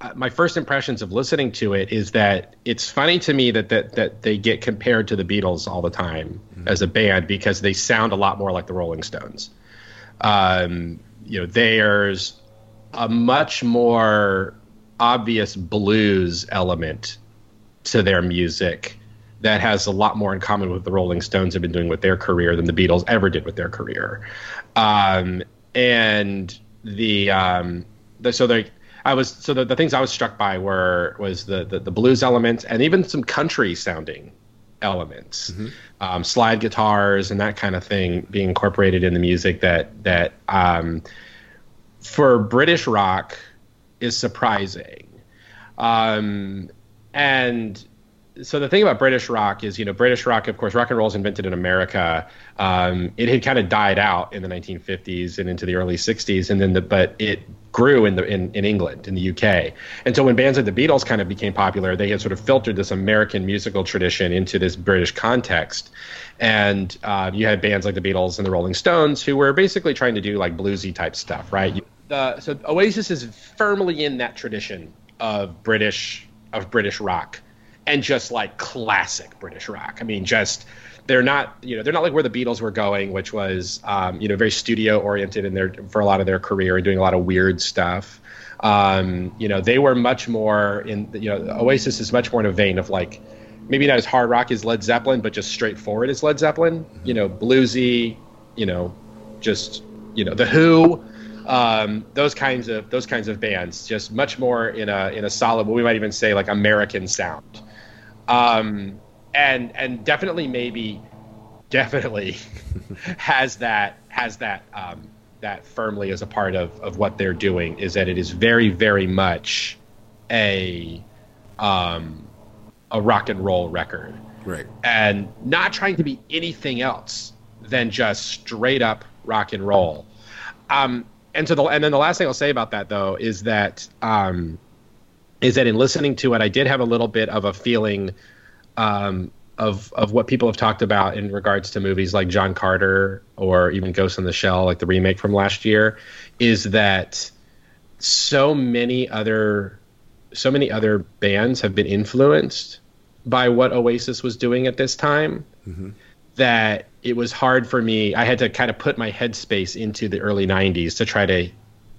uh, my first impressions of listening to it is that it's funny to me that that that they get compared to the Beatles all the time mm-hmm. as a band because they sound a lot more like the Rolling Stones. Um, you know, there's a much more obvious blues element to their music that has a lot more in common with the Rolling Stones have been doing with their career than the Beatles ever did with their career. Um, and the, um, the so they I was so the, the things I was struck by were was the, the, the blues elements and even some country sounding elements, mm-hmm. um, slide guitars and that kind of thing being incorporated in the music that that um, for British rock is surprising. Um, and so the thing about British rock is, you know, British rock, of course, rock and roll is invented in America. Um, it had kind of died out in the 1950s and into the early 60s, and then the but it grew in the in, in England, in the UK. And so when bands like the Beatles kind of became popular, they had sort of filtered this American musical tradition into this British context. And uh, you had bands like the Beatles and the Rolling Stones who were basically trying to do like bluesy type stuff, right? The, so Oasis is firmly in that tradition of British of British rock and just like classic British rock. I mean, just they're not you know they're not like where the Beatles were going, which was um, you know very studio oriented in their for a lot of their career and doing a lot of weird stuff. Um, you know, they were much more in you know Oasis is much more in a vein of like maybe not as hard rock as Led Zeppelin, but just straightforward as Led Zeppelin. You know, bluesy. You know, just you know the Who. Um, those kinds of those kinds of bands, just much more in a in a solid, what we might even say like American sound um, and and definitely maybe definitely [laughs] has that has that um, that firmly as a part of of what they're doing is that it is very very much a um, a rock and roll record, right? And not trying to be anything else than just straight up rock and roll. Um, and so the and then the last thing I'll say about that though is that um, is that in listening to it, I did have a little bit of a feeling um, of of what people have talked about in regards to movies like John Carter or even Ghost in the Shell, like the remake from last year, is that so many other so many other bands have been influenced by what Oasis was doing at this time mm-hmm. that it was hard for me. I had to kind of put my headspace into the early '90s to try to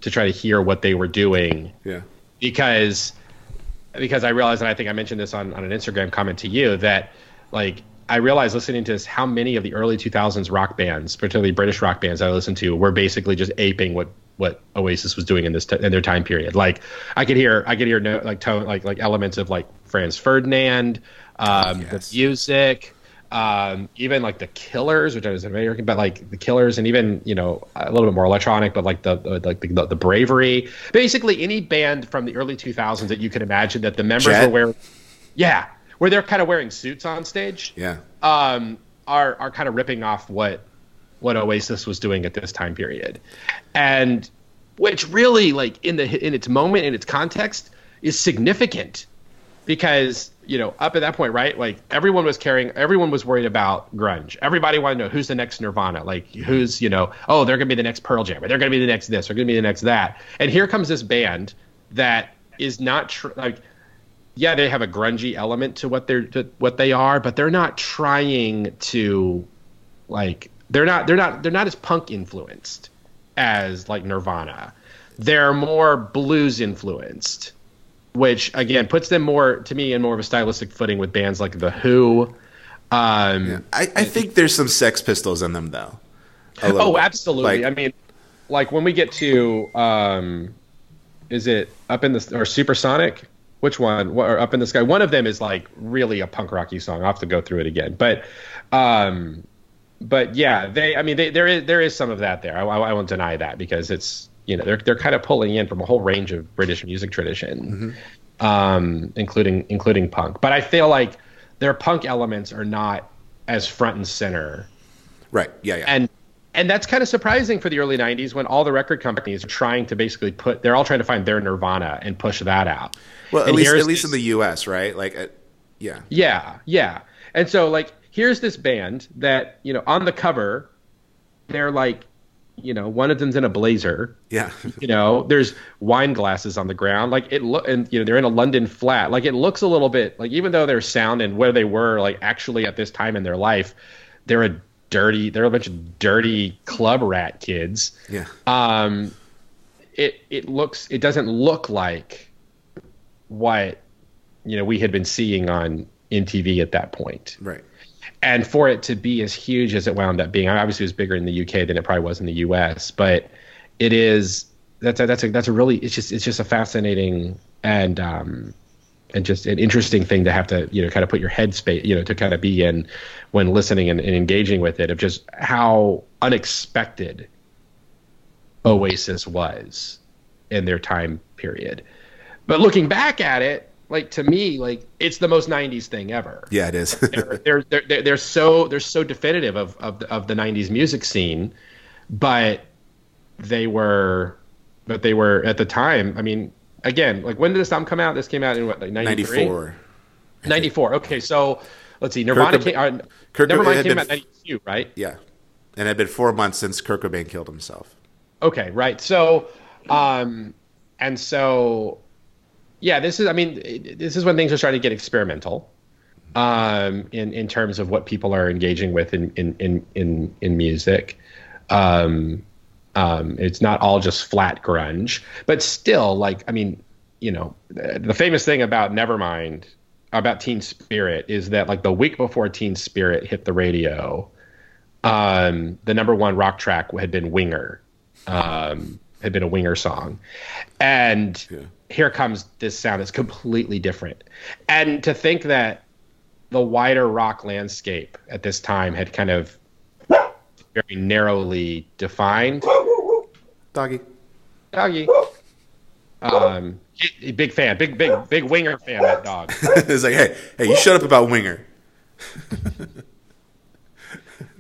to try to hear what they were doing. Yeah, because because I realized, and I think I mentioned this on, on an Instagram comment to you, that like I realized listening to this how many of the early 2000s rock bands, particularly British rock bands I listened to, were basically just aping what what Oasis was doing in this t- in their time period. Like I could hear I could hear no, like tone like like elements of like Franz Ferdinand, um, yes. the music. Um, even like the Killers, which I was American, but like the Killers, and even you know a little bit more electronic, but like the, the like the, the, Bravery. Basically, any band from the early 2000s that you could imagine that the members Jet? were wearing, yeah, where they're kind of wearing suits on stage. Yeah. Um, are are kind of ripping off what what Oasis was doing at this time period, and which really like in the in its moment in its context is significant because you know up at that point right? Like everyone was carrying everyone was worried about grunge. Everybody wanted to know who's the next nirvana? Like who's you know oh they're going to be the next pearl jam or they're going to be the next this or going to be the next that. And here comes this band that is not tr- like yeah they have a grungy element to what they're to what they are but they're not trying to like they're not they're not they're not as punk influenced as like nirvana. They're more blues influenced which again puts them more to me in more of a stylistic footing with bands like the Who. Um, I, I think there's some Sex Pistols in them though. Oh, bit. absolutely. Like- I mean, like when we get to, um, is it up in the or Supersonic? Which one? What, or up in the sky? One of them is like really a punk rocky song. I'll have to go through it again, but, um, but yeah, they. I mean, they, there is there is some of that there. I, I won't deny that because it's you know they're they're kind of pulling in from a whole range of British music tradition, um, including including punk. But I feel like their punk elements are not as front and center Right. Yeah. Yeah. and and that's kind of surprising for the early 90s when all the record companies are trying to basically put they're all trying to find their nirvana and push that out well, at And least at least in the U.S. Right. Like. Uh, yeah. yeah yeah and so like here's this band that you know on the cover they're like you know one of them's in a blazer Yeah. you know there's wine glasses on the ground like it look and you know they're in a london flat like it looks a little bit like even though their sound and where they were like actually at this time in their life they're a dirty they're a bunch of dirty club rat kids Yeah. um it it looks it doesn't look like what you know we had been seeing on MTV at that point Right. And for it to be as huge as it wound up being, obviously it was bigger in the UK than it probably was in the US, but it is that's a, that's a that's a really it's just it's just a fascinating and um and just an interesting thing to have to you know kind of put your head space you know to kind of be in when listening and, and engaging with it of just how unexpected Oasis was in their time period. But looking back at it, like to me, like it's the most '90s thing ever Yeah. It is. [laughs] they're, they're, they're, they're so they're so definitive of, of the, of the 90s music scene but they were but they were at the time i mean again like when did this album come out this came out in what like 93? 94. 94 okay so let's see nirvana Kurt- came uh, Kurt- nevermind came been- out 92 right Yeah. And it had been four months since Kurt Cobain killed himself. Okay, right. So, um, and so, yeah, this is. I mean, this is when things are starting to get experimental, um, in in terms of what people are engaging with in in in in, in music. Um, um, it's not all just flat grunge, but still, like, I mean, you know, the famous thing about Nevermind, about Teen Spirit, is that like the week before Teen Spirit hit the radio, um, the number one rock track had been Winger, um, had been a Winger song, and here comes this sound that's completely different. And to think that the wider rock landscape at this time had kind of very narrowly defined. Doggy. Doggy. Um, he- he- big fan, big big big Winger fan. That dog. [laughs] it's like, hey, hey, you shut up about Winger.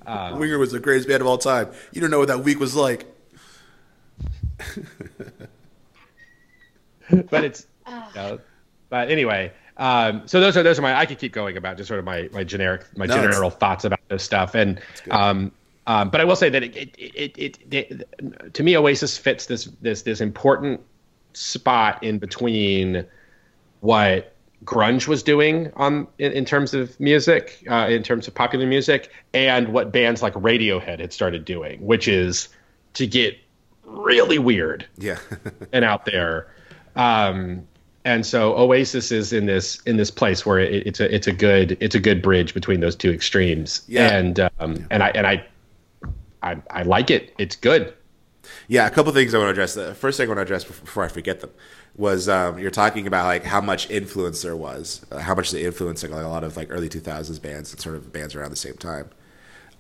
[laughs] Winger was the greatest band of all time. You don't know what that week was like. [laughs] [laughs] but it's no, but anyway um, so those are those are my i could keep going about just sort of my my generic my No, general thoughts about this stuff and um, um, but i will say that it it, it, it, it to me oasis fits this this this important spot in between what grunge was doing on in, in terms of music uh, in terms of popular music and what bands like radiohead had started doing which is to get really weird Yeah. [laughs] and out there. Um, and so Oasis is in this in this place where it, it's a it's a good it's a good bridge between those two extremes. Yeah. And um, and I and I, I I like it. It's good. Yeah, a couple things I want to address. The first thing I want to address before I forget them. was um, you're talking about like how much influence there was, uh, how much they influenced like, a lot of like early 2000s bands and sort of bands around the same time.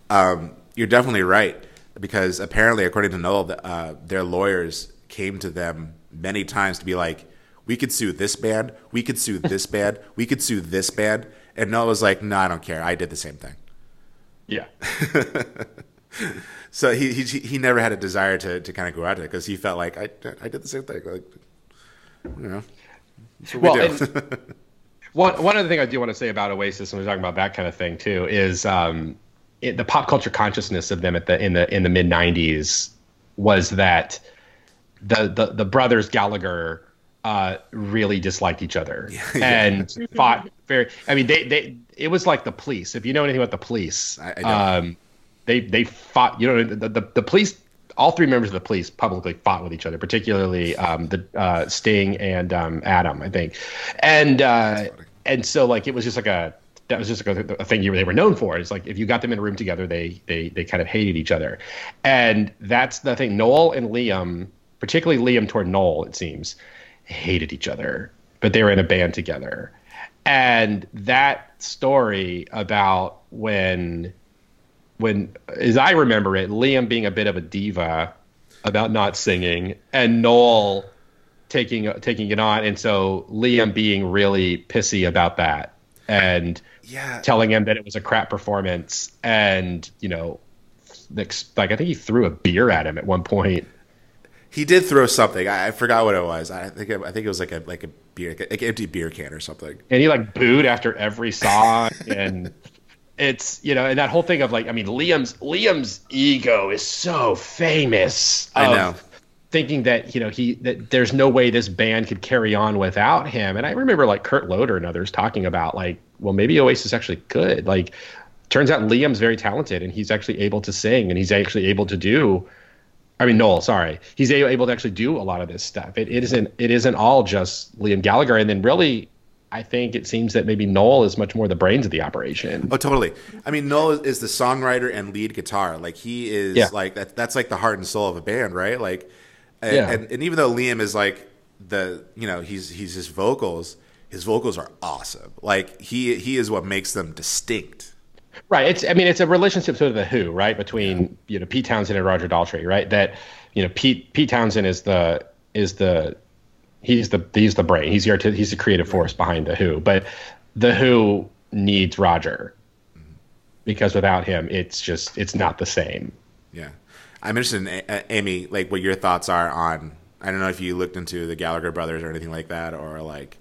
Um, you're definitely right because apparently, according to Noel, uh, their lawyers came to them many times to be like, "We could sue this band, we could sue this [laughs] band, we could sue this band," and Noel was like, "No, I don't care. I did the same thing." Yeah. [laughs] so he, he he never had a desire to, to kind of go out there because he felt like I I did the same thing. Like, you know, well, we [laughs] one one other thing I do want to say about Oasis, and we're talking about that kind of thing too, is um, it, the pop culture consciousness of them at the in the in the mid '90s was that the the, the brothers Gallagher uh, really disliked each other [laughs] yeah. and [laughs] fought very. I mean, they they it was like the police. If you know anything about the police, I, I um, they they fought. You know, the, the, the police. All three members of the police publicly fought with each other, particularly um, the uh, Sting and um, Adam, I think, and uh, and so like it was just like a that was just like a, a, thing you they were known for. It's like if you got them in a room together, they they they kind of hated each other, and that's the thing. Noel and Liam, particularly Liam toward Noel, it seems, hated each other, but they were in a band together, and that story about when when, as I remember it, Liam being a bit of a diva about not singing, and Noel taking taking it on, and so Liam being really pissy about that, and yeah. telling him that it was a crap performance, and you know, like I think he threw a beer at him at one point. He did throw something. I, I forgot what it was. I think it, I think it was like a like a beer, like an empty beer can or something. And he like booed after every song, [laughs] and it's you know, and that whole thing of like, I mean, Liam's Liam's ego is so famous. I know. Thinking that you know he that there's no way this band could carry on without him, and I remember like Kurt Loder and others talking about like, well, maybe Oasis actually could. Like, turns out Liam's very talented, and he's actually able to sing, and he's actually able to do. I mean, Noel, sorry, he's able to actually do a lot of this stuff. It, it isn't it isn't all just Liam Gallagher, and then really I think it seems that maybe Noel is much more the brains of the operation. Oh, totally. I mean, Noel is the songwriter and lead guitar. Like he is yeah. like that. That's like the heart and soul of a band, right? Like, and, yeah. and, and even though Liam is like the you know he's he's his vocals, his vocals are awesome. Like he he is what makes them distinct. Right. It's I mean it's a relationship sort of the Who, right? Between yeah. you know Pete Townshend and Roger Daltrey, right? That you know Pete Pete Townshend is the is the he's the he's the brain. He's the he's the creative force behind the Who. But the Who needs Roger mm-hmm. because without him, it's just it's not the same. Yeah, I'm interested in Amy, like what your thoughts are on. I don't know if you looked into the Gallagher brothers or anything like that, or like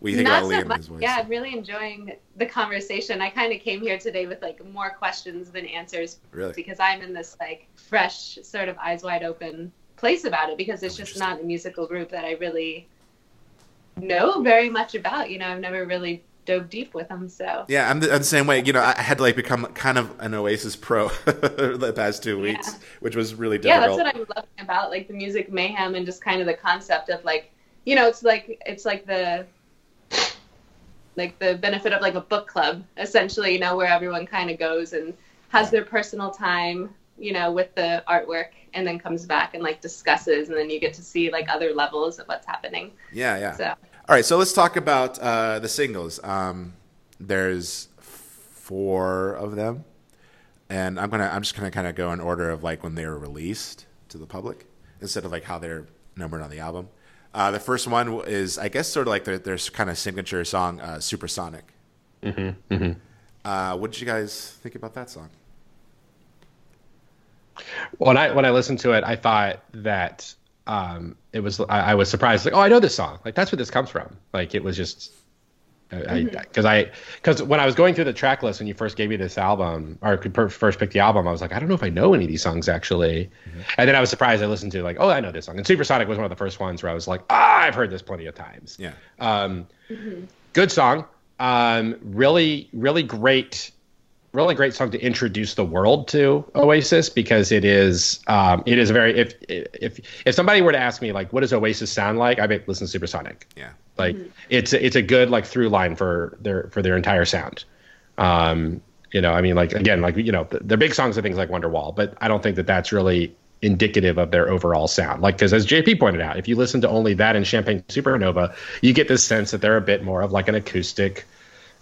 what do you think Not about so Liam much. Yeah, I'm really enjoying the conversation. I kind of came here today with like more questions than answers, really, because I'm in this like fresh, sort of eyes wide open place about it because it's oh, just not a musical group that I really know very much about. You know, I've never really dove deep with them. So yeah, I'm the, I'm the, same way. You know, I had to like become kind of an Oasis pro [laughs] the past two weeks, yeah. which was really difficult. Yeah, that's what I'm loving about like the music mayhem and just kind of the concept of like, you know, it's like it's like the like the benefit of like a book club essentially. You know, where everyone kind of goes and has their personal time, you know, with the artwork and then comes back and like discusses and then you get to see like other levels of what's happening. Yeah, yeah. So. All right, so let's talk about uh, the singles. Um, there's four of them, and I'm gonna I'm just gonna kind of go in order of like when they were released to the public instead of like how they're numbered on the album. Uh, the first one is I guess sort of like their their kind of signature song, uh, "Supersonic." Mm-hmm, mm-hmm. Uh, what did you guys think about that song? When I when I listened to it, I thought that um, it was I, I, was surprised like oh I know this song like that's where this comes from like it was just because I because mm-hmm. when I was going through the track list when you first gave me this album or could first pick the album I was like I don't know if I know any of these songs actually. Mm-hmm. and then I was surprised I listened to like oh I know this song. And Supersonic was one of the first ones where I was like ah I've heard this plenty of times. Yeah. Um, mm-hmm. good song. Um, really really great really great song to introduce the world to Oasis because it is um, it is very if if if somebody were to ask me like what does Oasis sound like I would listen to Supersonic. Yeah like mm-hmm. it's it's a good like through line for their for their entire sound um, you know I mean like again like you know the, the big songs are things like Wonderwall but I don't think that that's really indicative of their overall sound. Like, because as JP pointed out, if you listen to only that and Champagne Supernova, you get this sense that they're a bit more of like an acoustic,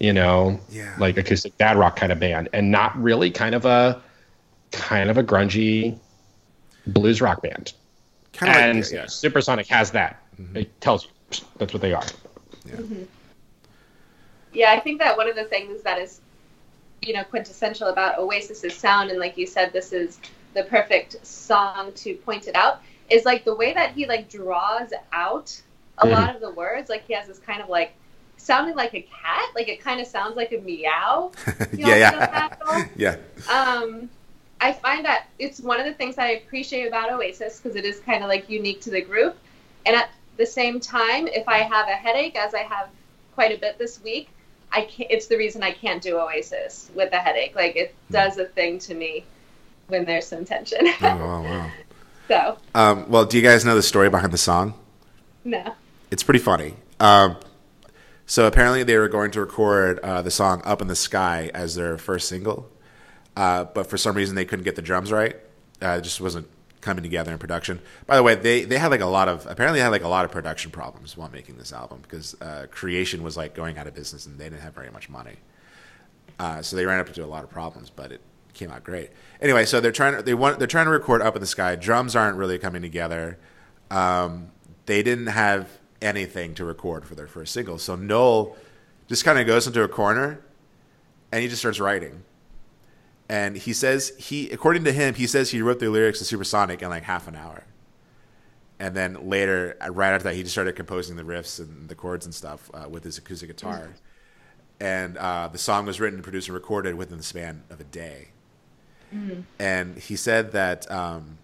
you know, Yeah. like acoustic dad rock kind of band, and not really kind of a kind of a grungy blues rock band. Kind of like- and yeah, Mm-hmm. yeah. Supersonic has that. It tells you that's what they are. Yeah, I think that one of the things that is, you know, quintessential about Oasis's sound, and like you said, this is the perfect song to point it out, is like the way that he like draws out a Mhm. lot of the words. Like he has this kind of like sounding like a cat. Like it kind of sounds like a meow. [laughs] You know, yeah, feel that yeah, [laughs] yeah. um, I find that it's one of the things I appreciate about Oasis because it is kind of like unique to the group. And at the same time, if I have a headache, as I have quite a bit this week, I can't, it's the reason I can't do Oasis with a headache. Like it does a thing to me when there's some tension. Oh, wow, [laughs] wow. so Um, well, do you guys know the story behind the song? no. It's pretty funny. Um, so apparently they were going to record uh, the song "Up in the Sky" as their first single, uh, but for some reason they couldn't get the drums right. Uh, it just wasn't coming together in production. By the way, they they had like a lot of apparently they had like a lot of production problems while making this album because uh, Creation was like going out of business and they didn't have very much money. Uh, so they ran up into a lot of problems, but it came out great. Anyway, so they're trying to they want they're trying to record "Up in the Sky." Drums aren't really coming together. Um, they didn't have anything to record for their first single, so Noel just kind of goes into a corner and he just starts writing. And he says he, according to him, he says he wrote the lyrics to Supersonic in like half an hour. And then later, right after that, he just started composing the riffs and the chords and stuff uh, with his acoustic guitar. And uh, the song was written, produced, and recorded within the span of a day. And he said that um,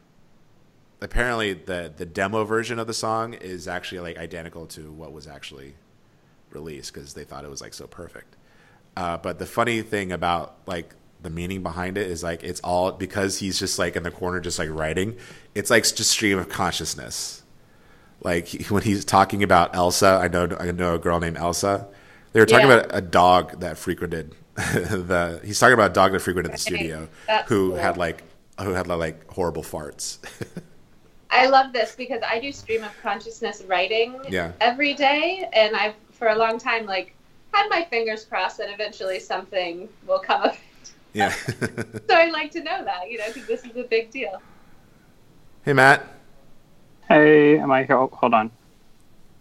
apparently the the demo version of the song is actually like identical to what was actually released because they thought it was like so perfect. Uh, but the funny thing about like the meaning behind it is like it's all because he's just like in the corner just like writing. It's like just stream of consciousness. Like he, when he's talking about Elsa, I know I know a girl named Elsa. They were talking Yeah. about a dog that frequented [laughs] the. He's talking about a dog that frequented the studio That's who cool. had like who had like horrible farts. [laughs] I love this because I do stream of consciousness writing Yeah. every day, and I've for a long time like had my fingers crossed that eventually something will come of. Yeah. [laughs] So I'd like to know that, you know, because this is a big deal. hey Matt, Hey, am I here? Oh, hold on.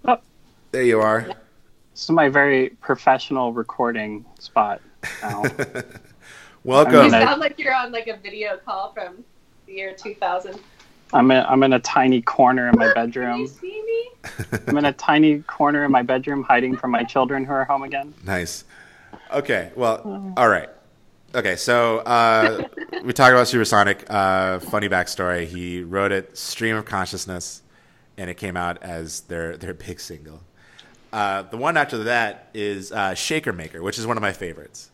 Oh. there you are. This is my very professional recording spot now. [laughs] Welcome. You sound like you're on like a video call from the year 2000. I'm in, I'm in a tiny corner in my [laughs] Can you bedroom. see me? I'm in a tiny corner in my bedroom hiding from my children who are home again. Nice. Okay. Well, all right. Okay, so uh, we talked about Supersonic. Uh, funny backstory: he wrote it "Stream of Consciousness," and it came out as their their big single. Uh, the one after that is uh, "Shaker Maker," which is one of my favorites.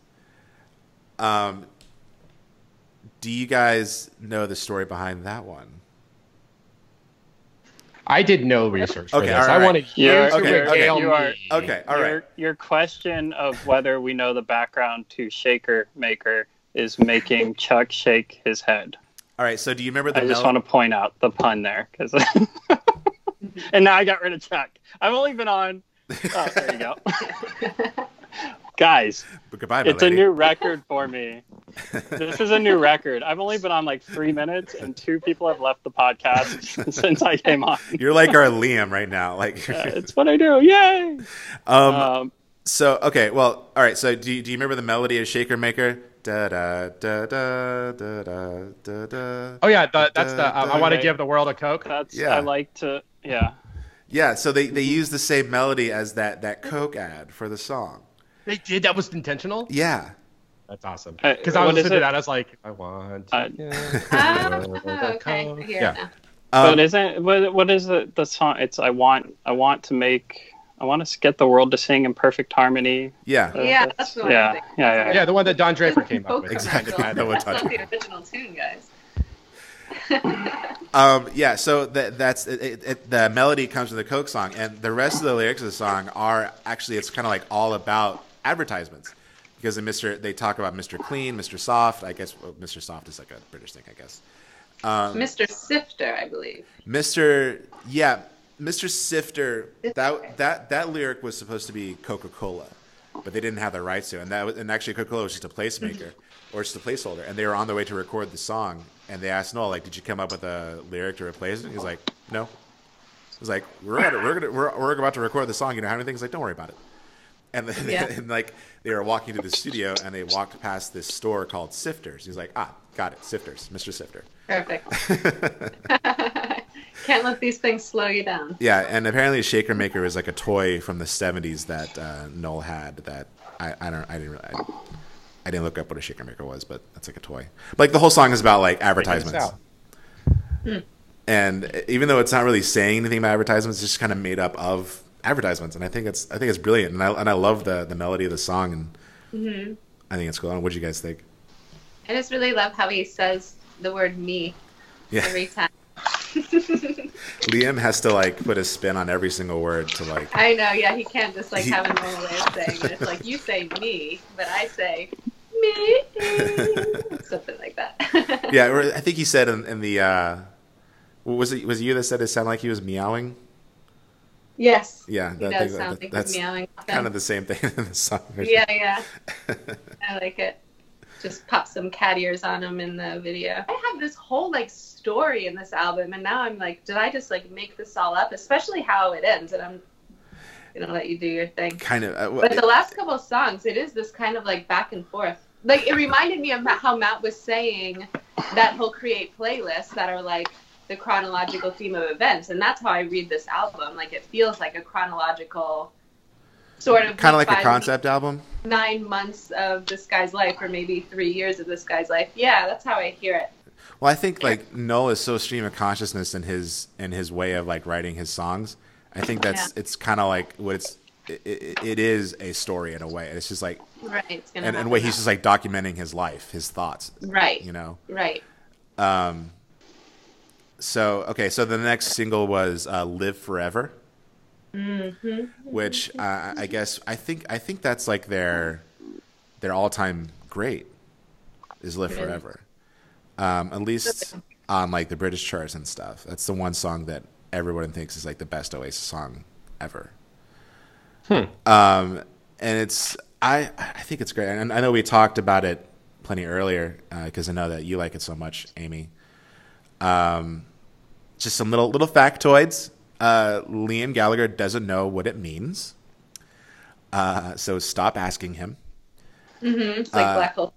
Um, do you guys know the story behind that one? I did no research for this. all right, I right. wanted you You're- to okay, okay, regale you are- me. Okay, all your, your question of whether we know the background to Shaker Maker is making Chuck shake his head. All right. So, do you remember the I just mel- want to point out the pun there, because. [laughs] and now I got rid of Chuck. I've only been on. Oh, there you go. [laughs] Guys, Goodbye, it's a new record for me. [laughs] This is a new record. I've only been on like three minutes, and two people have left the podcast [laughs] since I came on. You're like our Liam right now. Like, [laughs] Uh, it's what I do. Yay! um, Um, So okay, well, all right. So do you, do you remember the melody of Shaker Maker? Da da da da da da da da. Oh yeah, the, that's the. Um, I want to give the world a coke. that's Yeah. I like to. Yeah. Yeah. So they they use the same melody as that that Coke ad for the song. They did. That was intentional. Yeah. That's awesome. Uh, Because I what was is listening to it? that, I was like, I want. To Uh, give [laughs] the world a okay. Coke. I hear it Yeah. Um, but isn't what, what is the the song? It's I want I want to make I want to get the world to sing in perfect harmony. yeah. Uh, Yeah, that's the one. yeah, I yeah, yeah, Yeah, the one that Don Draper came up with. Exactly. Kind That That's one not touched the original tune, guys. [laughs] Um, yeah, so that, that's it, it, it, the melody comes from the Coke song, and the rest of the lyrics of the song are actually it's kind of like all about advertisements because in Mr. they talk about Mr. Clean, Mr. Soft. I guess well, Mr. Soft is like a British thing, I guess. Um, Mr. Sifter, I believe. Mr. Yeah, Mr. Sifter. That that that lyric was supposed to be Coca Cola, but they didn't have the rights to, and that was, and actually Coca Cola was just a placemaker or just a placeholder, and they were on the way to record the song, and they asked Noel like, "Did you come up with a lyric to replace it?" He's like, "No." He's like, "We're gonna, we're gonna, we're, we're about to record the song. You know how many things? Like, don't worry about it." And then Yeah. [laughs] and like they were walking to the studio, and they walked past this store called Sifters. He's like, "Ah, got it, Sifters, Mr. Sifter." Perfect. [laughs] [laughs] Can't let these things slow you down. Yeah, and apparently Shaker Maker was like a toy from the '70s that uh, Noel had. That I, I don't I didn't really, I, I didn't look up what a Shaker Maker was, but that's like a toy. Like the whole song is about like advertisements. out. And even though it's not really saying anything about advertisements, it's just kind of made up of advertisements. And I think it's I think it's brilliant, and I and I love the the melody of the song, and hmm I think it's cool. What do you guys think? I just really love how he says the word me Yeah, every time. [laughs] Liam has to like put a spin on every single word to like. I know, yeah, he can't just like He- have a normal way of saying it. It's like you say me, but I say me. [laughs] Something like that. Yeah, or I think he said in, in the. Uh, was it was it you that said it sounded like he was meowing? Yes. Yeah, that- does that- sound like that's meowing. kind of the same thing [laughs] in the song. Yeah, yeah. I like it. Just pop some cat ears on him in the video. I have this whole like story in this album, and now I'm like, did I just like make this all up? Especially how it ends, and I'm gonna let you do your thing. kind of. Uh, But the last couple of songs, it is this kind of like back and forth. Like it reminded me of how Matt was saying that he'll create playlists that are like the chronological theme of events, and that's how I read this album. Like it feels like a chronological sort of kind of like a concept album. nine months of this guy's life, or maybe three years of this guy's life. Yeah, that's how I hear it. Well, I think like Noel is so stream of consciousness in his in his way of like writing his songs. I think that's Yeah. it's kind of like what it's it, it, it is a story in a way. It's just like Right. It's gonna and, and way he's just like documenting his life, his thoughts. Right. You know. right. Um. So okay, so the next single was uh, "Live Forever," Mm-hmm. which uh, I guess I think I think that's like their their all time great is "Live Forever." Um, at least on like the British charts and stuff. That's the one song that everyone thinks is like the best Oasis song ever. Hmm. Um, and it's I I think it's great, and I know we talked about it plenty earlier because I know that you like it so much, Amy. Um, just some little little factoids. Uh, Liam Gallagher doesn't know what it means, uh, so stop asking him. Mm-hmm. It's like Uh, black hole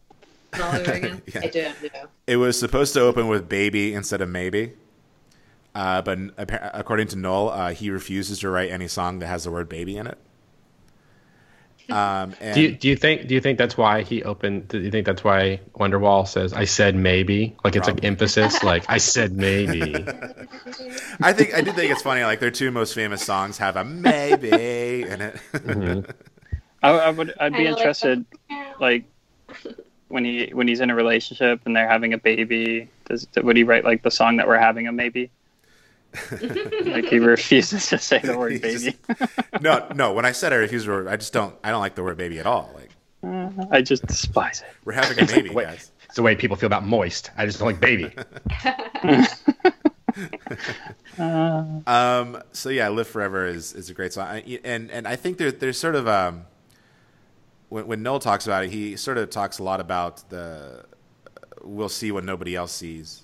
all over again. Yeah. I do. I. It was supposed to open with "baby" instead of "maybe," uh, but according to Noel, uh, he refuses to write any song that has the word "baby" in it. Um, and [laughs] Do you, do you think do you think that's why he opened? Do you think that's why Wonderwall says "I said maybe"? Like it's like emphasis, [laughs] like I said maybe. I think I do think it's funny. Like their two most famous songs have a "maybe" in it. Mhm. I, I would. I'd be Kinda like interested, like when he when he's in a relationship and they're having a baby. Does would he write like the song that we're having a maybe? [laughs] like he refuses to say the [laughs] word He's baby. no, no. When I said I refuse, to- I just don't. I don't like the word "baby" at all. Like I just despise it. we're having a baby, Wait. guys. It's the way people feel about moist. I just don't like baby. [laughs] Um, so yeah, "Live Forever" is, is a great song, I- and and I think there, there's sort of um, when when Noel talks about it, he sort of talks a lot about the "we'll see what nobody else sees"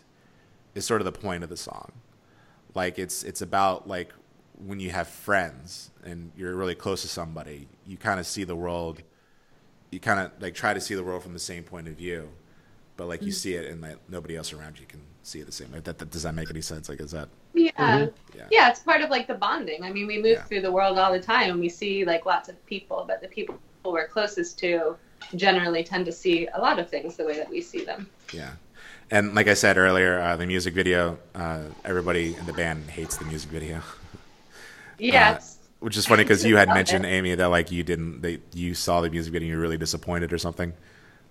is sort of the point of the song. Like it's it's about like when you have friends and you're really close to somebody, you kind of see the world. You kind of like try to see the world from the same point of view, but like you mm-hmm. see it and like nobody else around you can see it the same. Like that, that does that make any sense? Like is that Yeah. Mm-hmm. Yeah. yeah. it's part of like the bonding. I mean, we move Yeah. through the world all the time and we see like lots of people, but the people we're closest to generally tend to see a lot of things the way that we see them. Yeah. And like I said earlier, uh, the music video, uh, everybody in the band hates the music video. Yeah. [laughs] Uh, which is funny because you had [laughs] Love it. mentioned, Amy, that like you didn't, that you saw the music video and you were really disappointed or something.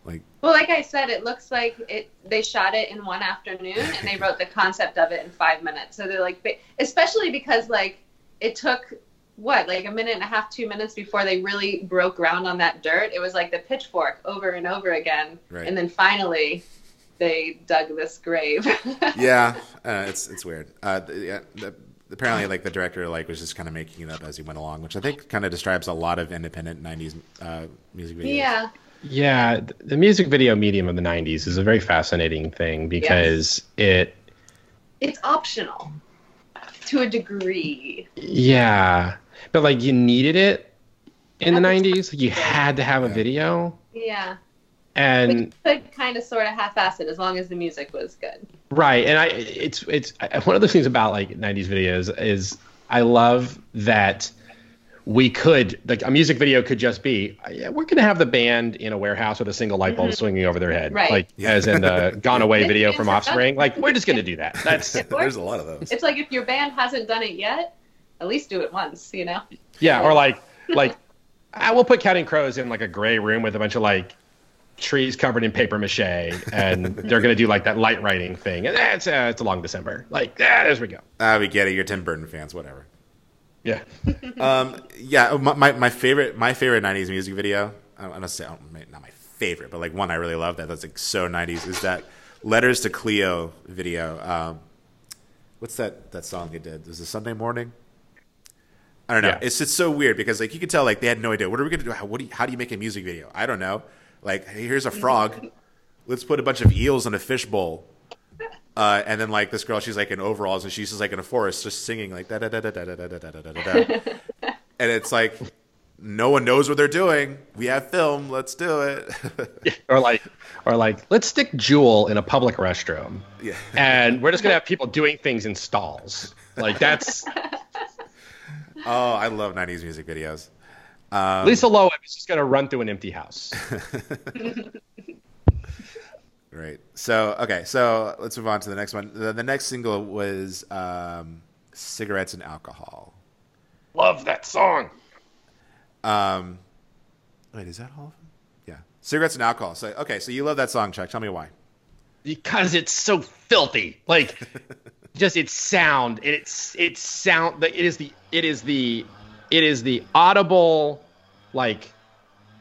Like, well, like I said, it looks like it. They shot it in one afternoon and they [laughs] wrote the concept of it in five minutes. So they're like, especially because like it took what like a minute and a half, two minutes before they really broke ground on that dirt. It was like the pitchfork over and over again, Right. and then finally they dug this grave. [laughs] yeah, uh, it's it's weird. Uh, yeah, the, apparently, like the director, like was just kind of making it up as he went along, which I think kind of describes a lot of independent '90s uh, music videos. yeah. Yeah, the music video medium of the 90s is a very fascinating thing because it It's optional to a degree. yeah, but like you needed it in the 90s, you had to have a video Yeah. And But could kind of sort of half-ass it as long as the music was good. Right, and I it's it's I- one of the things about like '90s videos is I love that we could like a music video could just be yeah, we're gonna have the band in a warehouse with a single light bulb Mhm. swinging over their head, Right. like Yeah. as in the [laughs] Gone Away video from Offspring. Like we're just gonna do that. [laughs] That's There's a lot of those. It's like if your band hasn't done it yet, at least do it once, you know? yeah, or like like I will put Counting Crows in like a gray room with a bunch of like trees covered in paper mache, and they're gonna do like that light writing thing, and that's uh, it's a long December. Like ah, there we go. Ah, we get it. You're Tim Burton fans, whatever. Yeah. [laughs] Um, yeah, my, my my favorite my favorite '90s music video. I'm gonna say don't- my favorite, but like one I really love that that's like so '90s is that "Letters to Cleo" video. Um, what's that that song they did? Is it Sunday Morning? I don't know. Yeah. It's just so weird because like you could tell like they had no idea what are we gonna do. How, what do you, how do you make a music video? I don't know. Like hey, here's a frog. Let's put a bunch of eels in a fishbowl. Uh, and then like this girl, she's like in overalls and she's just like in a forest, just singing like da da da da da da da da da da da. And it's like no one knows what they're doing. We have film. Let's do it. or like or like let's stick Jewel in a public restroom yeah. and we're just gonna have people doing things in stalls like that's Oh, I love '90s music videos. Um, Lisa Loeb is just gonna run through an empty house [laughs] Right. So okay. So let's move on to the next one. The, the next single was um, "Cigarettes and Alcohol." love that song Um, wait, is that all of them? Yeah, "Cigarettes and Alcohol." So okay. So you love that song, Chuck. Tell me why. because it's so filthy like [laughs] just its sound it's it's sound it is the it is the it is the audible like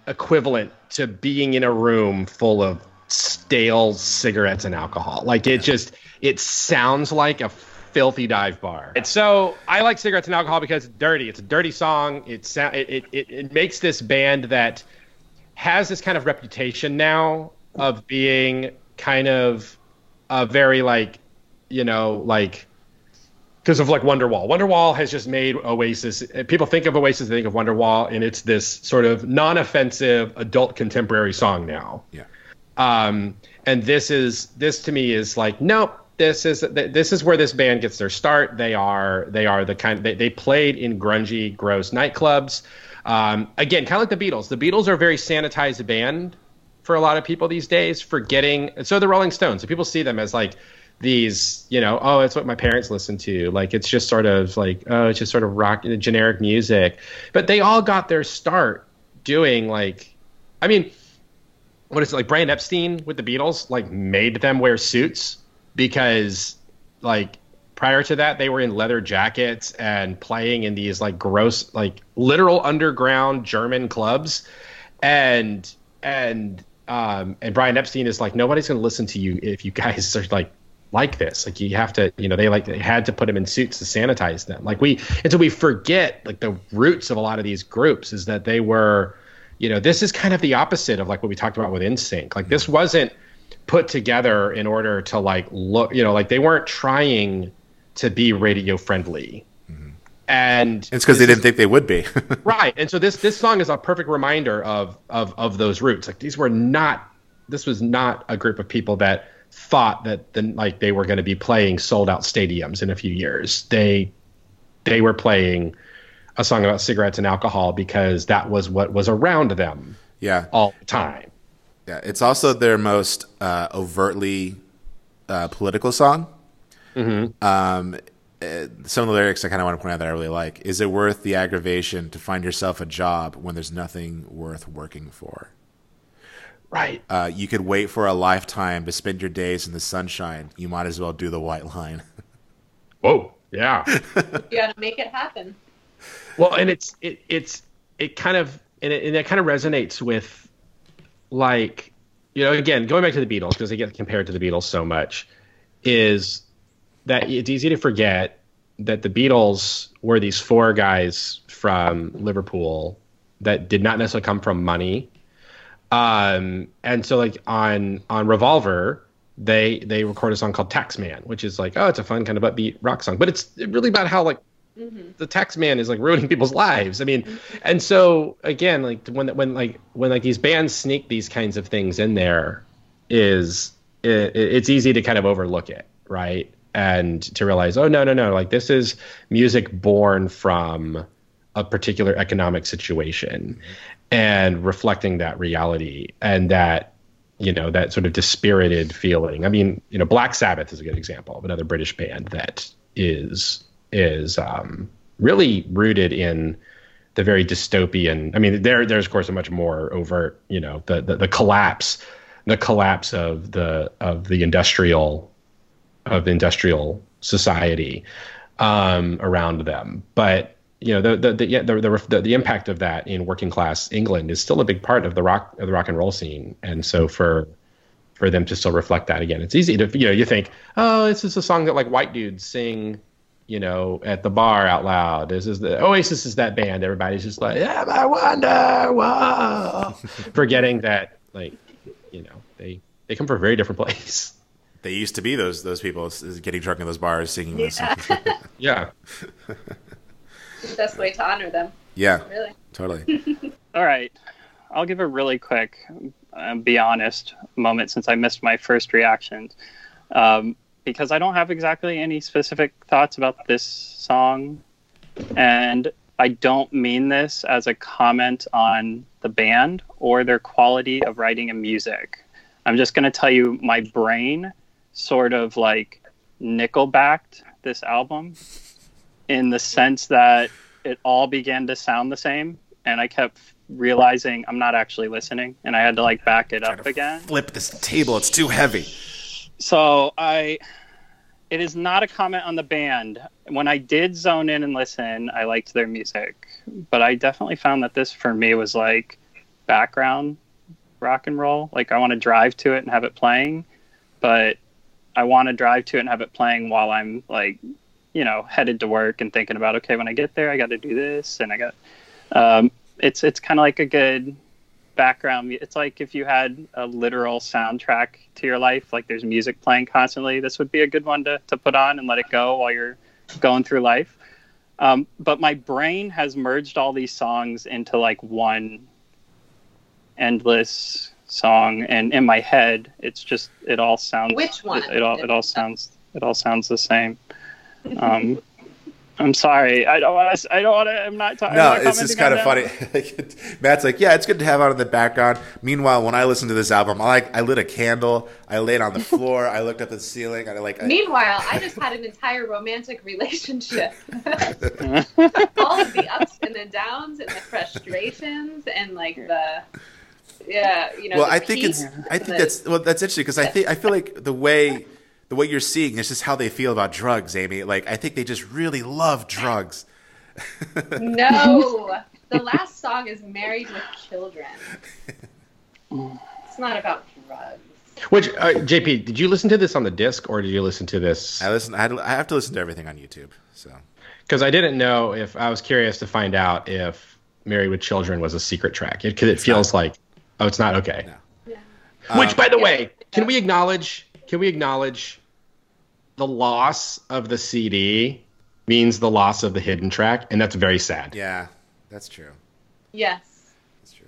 equivalent to being in a room full of stale cigarettes and alcohol. Like it just it sounds like a filthy dive bar. And so i like cigarettes and alcohol because it's dirty. It's a dirty song. It sound it, it, it, it makes this band that has this kind of reputation now of being kind of a very like you know like because of like Wonderwall. Wonderwall has just made Oasis. People think of Oasis, they think of Wonderwall, and it's this sort of non-offensive adult contemporary song now. Yeah. Um, and this is this to me is like nope. This is this is where this band gets their start. They are they are the kind they, they played in grungy, gross nightclubs. Um, again, kind of like the Beatles. The Beatles are a very sanitized band for a lot of people these days. Forgetting so the Rolling Stones. So people see them as like these, you know, oh, it's what my parents listen to. Like it's just sort of like oh, it's just sort of rock generic music. But they all got their start doing like, I mean, what is it like? Brian Epstein with the Beatles like made them wear suits because like prior to that they were in leather jackets and playing in these like gross like literal underground German clubs and and um and Brian Epstein is like nobody's going to listen to you if you guys are like like this. Like you have to you know they like they had to put them in suits to sanitize them. Like we and so we forget like the roots of a lot of these groups is that they were you know this is kind of the opposite of like what we talked about with NSYNC like this wasn't put together in order to like look you know like they weren't trying to be radio friendly. Mm-hmm. And It's because they didn't think they would be. [laughs] right. And so this this song is a perfect reminder of of of those roots. Like these were not this was not a group of people that thought that then like they were going to be playing sold out stadiums in a few years they they were playing a song about cigarettes and alcohol because that was what was around them yeah. all the time Yeah. It's also their most uh, overtly uh, political song. mm-hmm. Um, uh, some of the lyrics I kind of want to point out that I really like. Is it worth the aggravation to find yourself a job when there's nothing worth working for? Right Uh, you could wait for a lifetime to spend your days in the sunshine. You might as well do the white line. [laughs] whoa yeah [laughs] You got to make it happen. Well, and it's it it's it kind of and it, and it kind of resonates with like you know, again, going back to the Beatles because they get compared to the Beatles so much, is that it's easy to forget that the Beatles were these four guys from Liverpool that did not necessarily come from money. Um, and so like on on Revolver, they they record a song called Taxman, which is like, oh, it's a fun kind of upbeat rock song, but it's really about how like the tax man is like ruining [laughs] people's lives. I mean, and so again, like when when like when like these bands sneak these kinds of things in there, is it, it's easy to kind of overlook it, right? And to realize, oh no no no, like this is music born from a particular economic situation, and reflecting that reality and that you know that sort of dispirited feeling. I mean, you know, Black Sabbath is a good example of another British band that is is um, really rooted in the very dystopian. I mean, there there's of course a much more overt, you know, the the, the collapse, the collapse of the of the industrial of industrial society um, around them, but you know the the the, yeah, the the the impact of that in working class England is still a big part of the rock of the rock and roll scene, and so for for them to still reflect that again, it's easy to you know you think oh this is a song that like white dudes sing you know, at the bar out loud. This is the Oasis is that band. Everybody's just like, yeah, I wonder, whoa, [laughs] forgetting that, like, you know, they they come from a very different place. They used to be those those people getting drunk in those bars singing this. Yeah. [laughs] [laughs] yeah. the best way to honor them. Yeah. Really. Totally. [laughs] All right. I'll give a really quick, uh, be honest moment since I missed my first reactions. Um, because I don't have exactly any specific thoughts about this song. And I don't mean this as a comment on the band or their quality of writing and music. I'm just going to tell you my brain sort of like nickel backed this album in the sense that it all began to sound the same. And I kept realizing I'm not actually listening. And I had to like back it up again. Flip this table, it's too heavy. So I, it is not a comment on the band. When I did zone in and listen, I liked their music, but I definitely found that this for me was like background rock and roll. Like I want to drive to it and have it playing, but I want to drive to it and have it playing while I'm like, you know, headed to work and thinking about okay, when I get there, I got to do this and I got. Um, it's it's kind of like a good background it's like if you had a literal soundtrack to your life like there's music playing constantly this would be a good one to, to put on and let it go while you're going through life um, but my brain has merged all these songs into like one endless song and in my head it's just it all sounds Which one? it, it all it all sounds it all sounds the same um, I'm sorry. I don't want to. I don't want to. I'm not talking. No, it's just kind of funny. [laughs] Matt's like, yeah, it's good to have out in the background. Meanwhile, when I listened to this album, I like, I lit a candle, I laid on the [laughs] floor, I looked up at the ceiling, I like. I, Meanwhile, I just had an [laughs] entire romantic relationship. All of the ups and the downs and the frustrations and like the. Yeah, you know. well, I think it's. I think that's well. That's interesting because I think I feel like the way the way you're seeing is just how they feel about drugs, Amy. Like I think they just really love drugs. [laughs] No, [laughs] the last song is "Married with Children." It's not about drugs. Which uh, JP, did you listen to this on the disc or did you listen to this? I listen. I, had, I have to listen to everything on YouTube. So Because I didn't know if I was curious to find out if "Married with Children" was a secret track. It, 'cause it feels like, oh, it's not okay. Yeah. Which, Um, by the way, can we acknowledge? Can we acknowledge the loss of the CD means the loss of the hidden track, and that's very sad. yeah, that's true. Yes, That's true.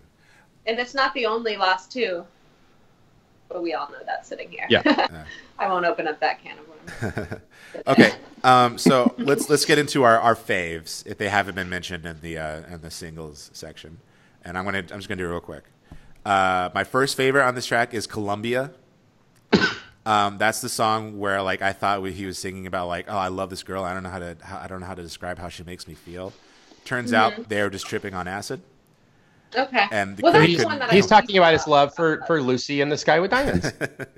and it's not the only loss too. But we all know that sitting here. Yeah. [laughs] I won't open up that can of worms. [laughs] Okay, um, so let's let's get into our, our faves if they haven't been mentioned in the uh, in the singles section, and I'm gonna I'm just gonna do it real quick. Uh, my first favorite on this track is Columbia. Um, that's the song where like I thought he was singing about like oh I love this girl I don't know how to how, I don't know how to describe how she makes me feel. Turns out they were just tripping on acid. Okay. And the well, that's critic the couldn't- one that He's I talking about his love for, for Lucy and the Sky with Diamonds.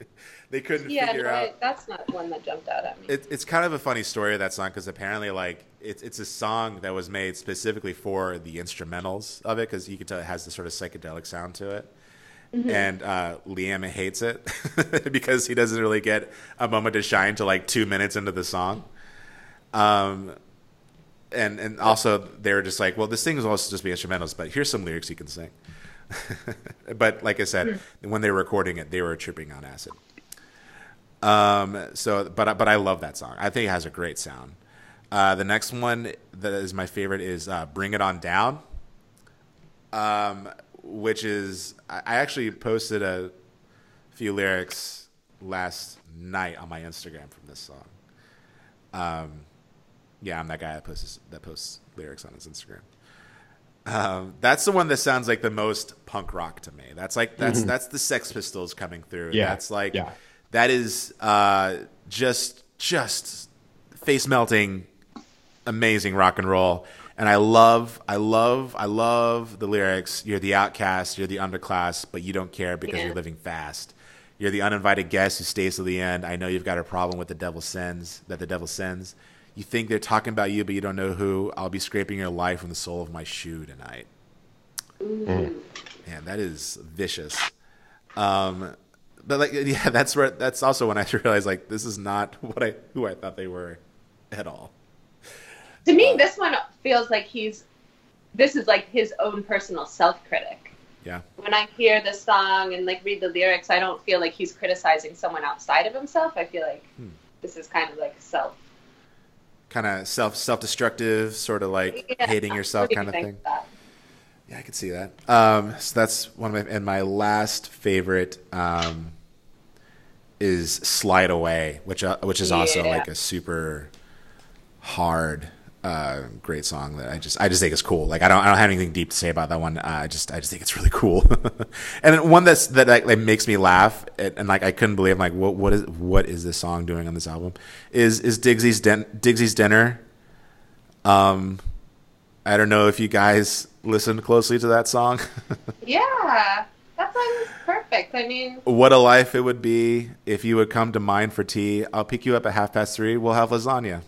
[laughs] they couldn't Yeah, figure no, out. I- that's not one that jumped out at me. It, it's kind of a funny story of that song because apparently, like, it's it's a song that was made specifically for the instrumentals of it because you can tell it has this sort of psychedelic sound to it. And uh, Liam hates it [laughs] because he doesn't really get a moment to shine till like two minutes into the song. Um, and and also they were just like, well, this thing is also just be instrumentals, but here's some lyrics you can sing. [laughs] but like I said, when they were recording it, they were tripping on acid. Um, so, but but I love that song. I think it has a great sound. Uh, the next one that is my favorite is uh, "Bring It On Down," um, which is I actually posted a few lyrics last night on my Instagram from this song. Um, yeah, I'm that guy that posts that posts lyrics on his Instagram. Um, that's the one that sounds like the most punk rock to me. That's like that's Mhm. that's the Sex Pistols coming through. Yeah, That's like yeah. that is uh, just just face melting, amazing rock and roll. And I love, I love, I love the lyrics. You're the outcast, you're the underclass, but you don't care because Yeah. you're living fast. You're the uninvited guest who stays to the end. I know you've got a problem with the devil sends that the devil sends. You think they're talking about you, but you don't know who. I'll be scraping your life from the sole of my shoe tonight. Man, that is vicious. Um, but like, [laughs] yeah, that's where that's also when I [laughs] realized like this is not [laughs] what I who I thought they were at all. To me, this one feels like he's. This is like his own personal self-critic. Yeah, When I hear the song and like read the lyrics, I don't feel like he's criticizing someone outside of himself. I feel like Hmm. this is kind of like self. kind of self self destructive, sort of like Yeah. hating yourself What do you kind of thing. Yeah, I can see that. Um, so that's one of my and my last favorite um, is "Slide Away," which uh, which is also Yeah. like a super hard, uh, great song that I just I just think is cool. Like I don't I don't have anything deep to say about that one. Uh, I just I just think it's really cool. [laughs] and then one that's that like, like makes me laugh and, and like I couldn't believe like what what is what is this song doing on this album? Is is Digsy's Den- Digsy's dinner? Um, I don't know if you guys listened closely to that song. [laughs] Yeah, that song was perfect. I mean, what a life it would be if you would come to mine for tea. I'll pick you up at half past three. We'll have lasagna.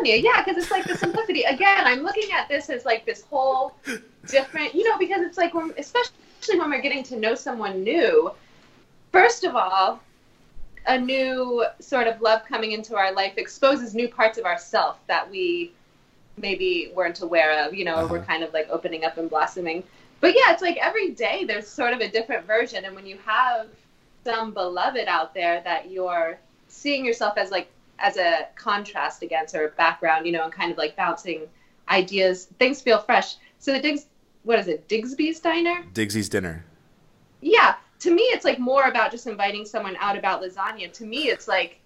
Anya, yeah, because it's like the simplicity. Again, I'm looking at this as like this whole different, you know, because it's like, when, especially when we're getting to know someone new. First of all, a new sort of love coming into our life exposes new parts of ourself that we maybe weren't aware of. You know, we're uh-huh. kind of like opening up and blossoming. But yeah, it's like every day there's sort of a different version, and when you have some beloved out there that you're seeing yourself as like as a contrast against or background, you know, and kind of like bouncing ideas, things feel fresh. So the Diggs, what is it, Digsby's Diner? Digsy's dinner. Yeah, to me, it's like more about just inviting someone out about lasagna. To me, it's like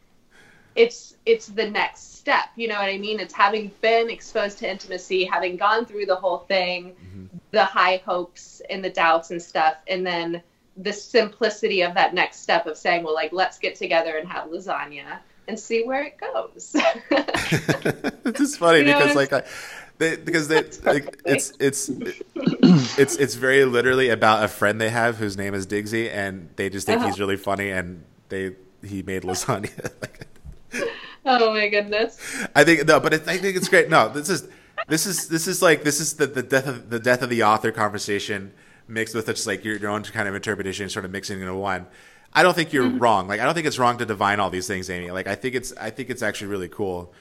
it's it's the next step. You know what I mean? It's having been exposed to intimacy, having gone through the whole thing, mm-hmm. the high hopes and the doubts and stuff, and then the simplicity of that next step of saying, well, like let's get together and have lasagna and see where it goes. [laughs] this is funny You know because like I, they, because they, like, it's it's [laughs] it's it's very literally about a friend they have whose name is Digsy, and they just think Uh-huh. he's really funny, and they he made lasagna. [laughs] oh my goodness. I think no, but it, I think it's great. No, this is this is this is like this is the, the death of the death of the author conversation mixed with just like your, your own kind of interpretation, sort of mixing into one. I don't think you're wrong. Like I don't think it's wrong to divine all these things, Amy. Like I think it's I think it's actually really cool.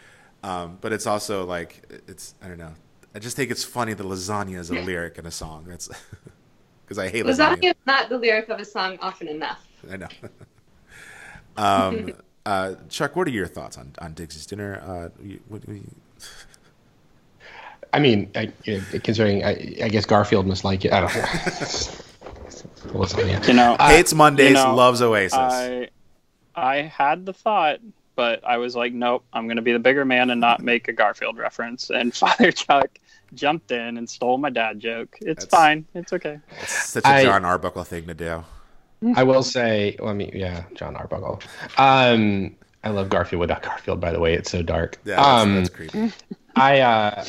Um, but it's also like it's I don't know. I just think it's funny that lasagna is a [laughs] lyric in a song. That's [laughs] because I hate lasagna. Lasagna is not the lyric of a song often enough. I know. [laughs] um, uh, Chuck, what are your thoughts on on Digsy's dinner? Uh, you, what, what, you, I mean, I, considering, I, I guess Garfield must like it. I don't know. Lasagna. You know, hates Mondays, you know, loves Oasis. I I had the thought, but I was like, nope, I'm going to be the bigger man and not make a Garfield reference. And [laughs] Father Chuck jumped in and stole my dad joke. It's That's- fine. It's okay. It's such a I- Jon Arbuckle thing to do. I will say, well, I mean, yeah, Jon Arbuckle. Um, I love Garfield without Garfield. By the way, it's so dark. Yeah, that's, um, that's creepy. I uh,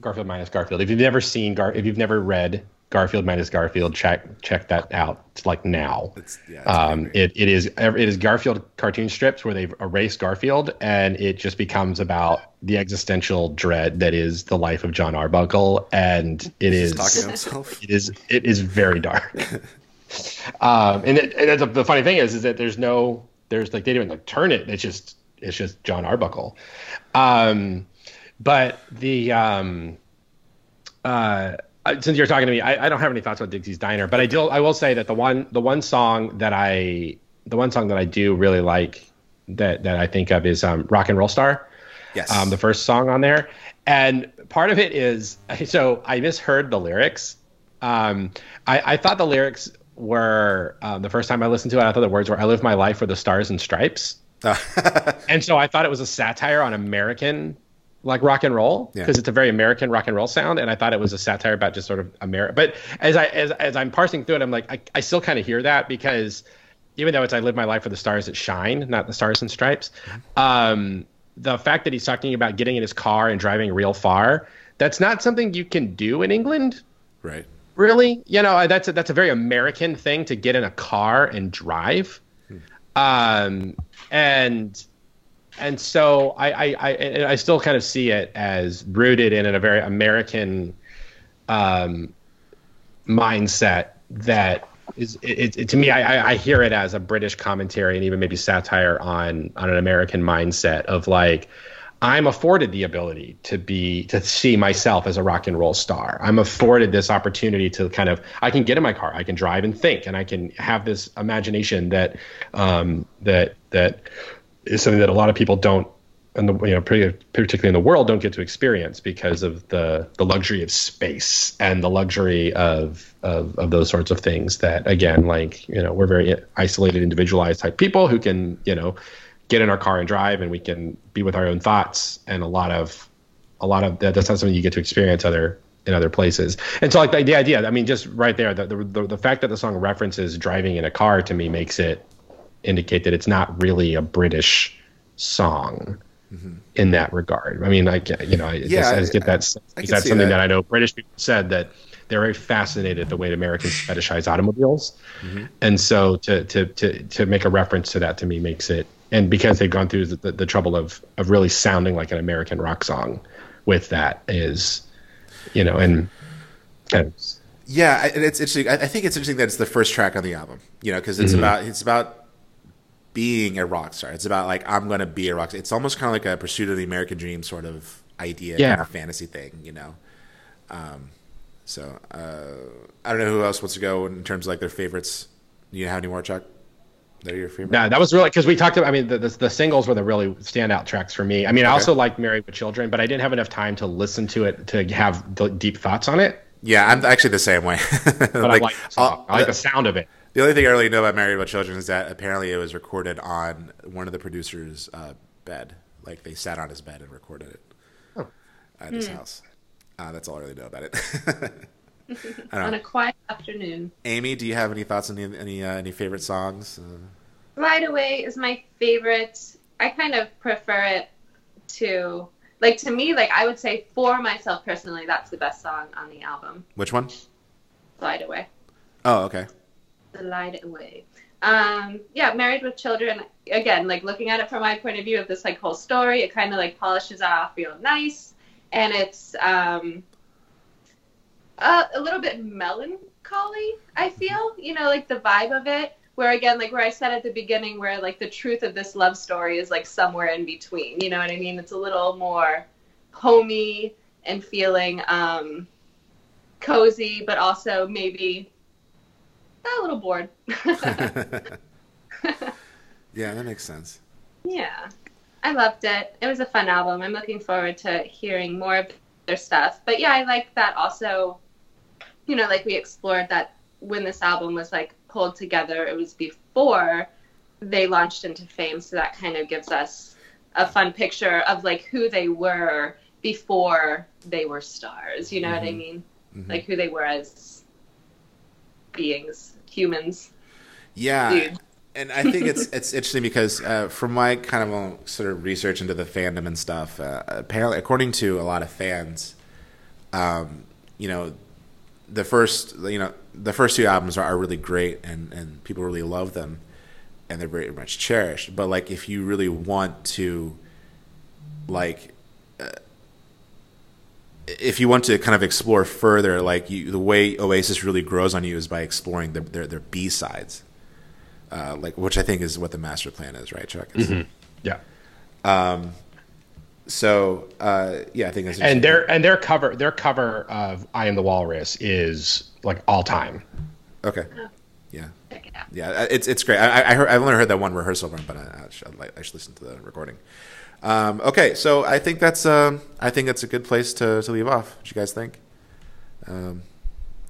Garfield minus Garfield. If you've never seen Gar, if you've never read Garfield minus Garfield, check check that out. It's like now. It's, yeah, it's Um, it, it is it is Garfield cartoon strips where they've erased Garfield, and it just becomes about the existential dread that is the life of Jon Arbuckle, and it He's is talking to himself. [laughs] it is it is very dark. [laughs] Um, and, it, and that's the funny thing is, is that there's no, there's like they didn't like turn it. It's just, it's just Jon Arbuckle. Um, but the, um, uh, since you're talking to me, I, I don't have any thoughts about Digsy's Diner, but I do. I will say that the one, the one song that I, the one song that I do really like that that I think of is um, Rock and Roll Star. Yes. Um, the first song on there, and part of it is [laughs] so I misheard the lyrics. Um, I, I thought the lyrics were um, the first time I listened to it. I thought the words were "I live my life for the stars and stripes," [laughs] and so I thought it was a satire on American like rock and roll Yeah. because it's a very American rock and roll sound, and I thought it was a satire about just sort of America. But as I as as I'm parsing through it, I'm like I, I still kind of hear that because even though it's I live my life for the stars that shine, not the stars and stripes. Um, the fact that he's talking about getting in his car and driving real far, that's not something you can do in England. Right. Really, you know, that's a, that's a very American thing to get in a car and drive. Um, and and so I I, I I still kind of see it as rooted in a very American um, mindset that is it, it, to me I, I- hear it as a British commentary and even maybe satire on on an American mindset of like I'm afforded the ability to be to see myself as a rock and roll star. I'm afforded this opportunity to kind of I can get in my car, I can drive and think, and I can have this imagination that um, that that is something that a lot of people don't and the you know particularly in the world don't get to experience because of the the luxury of space and the luxury of of, of those sorts of things that again like you know we're very isolated individualized type people who can you know get in our car and drive and we can be with our own thoughts. And a lot of a lot of that that's not something you get to experience other in other places. And so like the, the idea i mean just right there the, the the fact that the song references driving in a car to me makes it indicate that it's not really a british song in that regard. I mean, I you know, I, Yeah, just, I just get I- that. I that's see something that. that. I know British people said that they're very fascinated at the way Americans fetishize automobiles, Mm-hmm. and so to, to to to make a reference to that to me makes it, and because they've gone through the, the, the trouble of of really sounding like an American rock song, with that is, you know, and. and Yeah, I- and it's interesting. I I think it's interesting that it's the first track on the album. You know, because it's Mhm. about it's about being a rock star. It's about like I'm gonna be a rock star. It's almost kind of like a pursuit of the American dream sort of idea, Yeah. kind of fantasy thing. You know. Um, so uh, I don't know who else wants to go in terms of like their favorites. Do you have any more, Chuck? They're your favorite. Yeah, that was really because we talked about. I mean, the, the the singles were the really standout tracks for me. I mean, I also like "Married with Children," but I didn't have enough time to listen to it to have deep thoughts on it. Yeah, I'm actually the same way. [laughs] But I like the song. I like the sound of it. The only thing I really know about Married with Children is that apparently it was recorded on one of the producers' uh, bed. Like they sat on his bed and recorded it Oh. at his Hmm. house. Uh, that's all I really know about it. [laughs] I don't On a quiet afternoon. Amy, do you have any thoughts on any any, uh, any favorite songs? Uh, Glide Away is my favorite. I kind of prefer it to like to me like I would say for myself personally that's the best song on the album. which one? Glide Away. Oh, okay. Glide Away. Um yeah, Married with Children again like looking at it from my point of view of this like whole story it kind of like polishes off real nice and it's um a, a little bit melancholy I feel you know like the vibe of it where again like where I said at the beginning where like the truth of this love story is like somewhere in between you know what I mean it's a little more homey and feeling um cozy but also maybe a little bored [laughs] Yeah, that makes sense. Yeah, I loved it. It was a fun album. I'm looking forward to hearing more of their stuff. But yeah, I like that also, you know, like we explored that when this album was like pulled together, it was before they launched into fame. So that kind of gives us a fun picture of like who they were before they were stars. You know what I Mhm. mean? Mhm. Like who they were as beings, humans. Yeah, Dude. and I think it's it's interesting because uh, from my kind of uh, sort of research into the fandom and stuff, uh, apparently, according to a lot of fans, um, you know, the first you know the first two albums are, are really great and and people really love them, and they're very much cherished. But like, if you really want to, like. If you want to kind of explore further, like you, the way Oasis really grows on you is by exploring their their, their B sides, uh, like which I think is what the Masterplan is, right, Chuck? It's- Mhm. Yeah. Um. So uh, yeah, I think that's and their and their cover their cover of "I Am the Walrus" is like all time. Okay. Yeah. Yeah, it's it's great. I, I heard, I've only heard that one rehearsal run, but I, I, should, I should listen to the recording. Um, okay, so I think that's um, I think that's a good place to, to leave off. What you guys think? Um,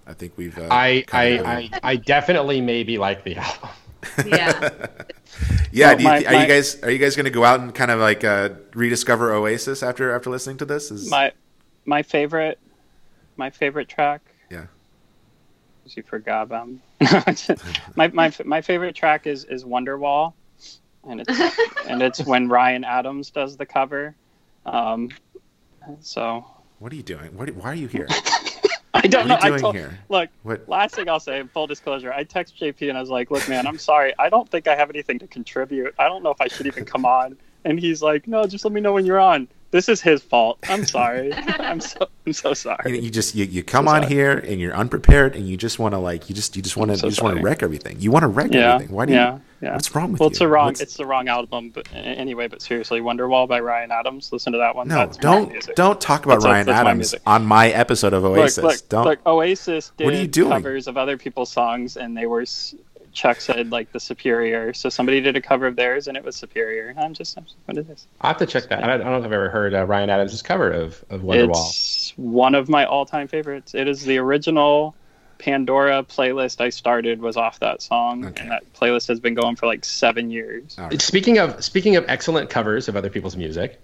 I think we've. Uh, I I, I. I definitely maybe like the album. [laughs] Yeah. yeah. Well, do you, my- are my- you guys are you guys going to go out and kind of like uh, rediscover Oasis after after listening to this? Is My my favorite my favorite track. Yeah. You forgot about me. [laughs] my my my favorite track is is Wonderwall, and it's and it's when [laughs] Ryan Adams does the cover. Um, so what are you doing? What, why are you here? [laughs] I don't know. What are you I doing told, here? Look, What- last thing I'll say, full disclosure, I text JP and I was like, "Look, man, I'm sorry. I don't think I have anything to contribute. I don't know if I should even come on." And he's like, "No, just let me know when you're on." This is his fault. I'm [laughs] sorry. I'm so I'm so sorry. you just you, you come So on sorry. here and you're unprepared and you just want to like you just you just want to so you just want to wreck everything. You want to wreck Yeah, everything. Why do yeah, you? yeah. What's wrong with well, you? Well, it's the wrong. What's- It's the wrong album, but anyway. But seriously, Wonderwall by Ryan Adams. Listen to that one. No, That's don't music. don't talk about That's- Ryan that's Adams music. on my episode of Oasis. Look, look, don't. look, Oasis did What are you doing? covers of other people's songs, and they were. S- Chuck said like the superior, so somebody did a cover of theirs, and it was superior. I'm just, I'm just what is this? I have to check that. I don't, know if I've ever heard uh, Ryan Adams' cover of of Wonderwall. It's one of my all-time favorites. It is the original Pandora playlist I started was off that song, and that playlist has been going for like seven years. Speaking of speaking of excellent covers of other people's music,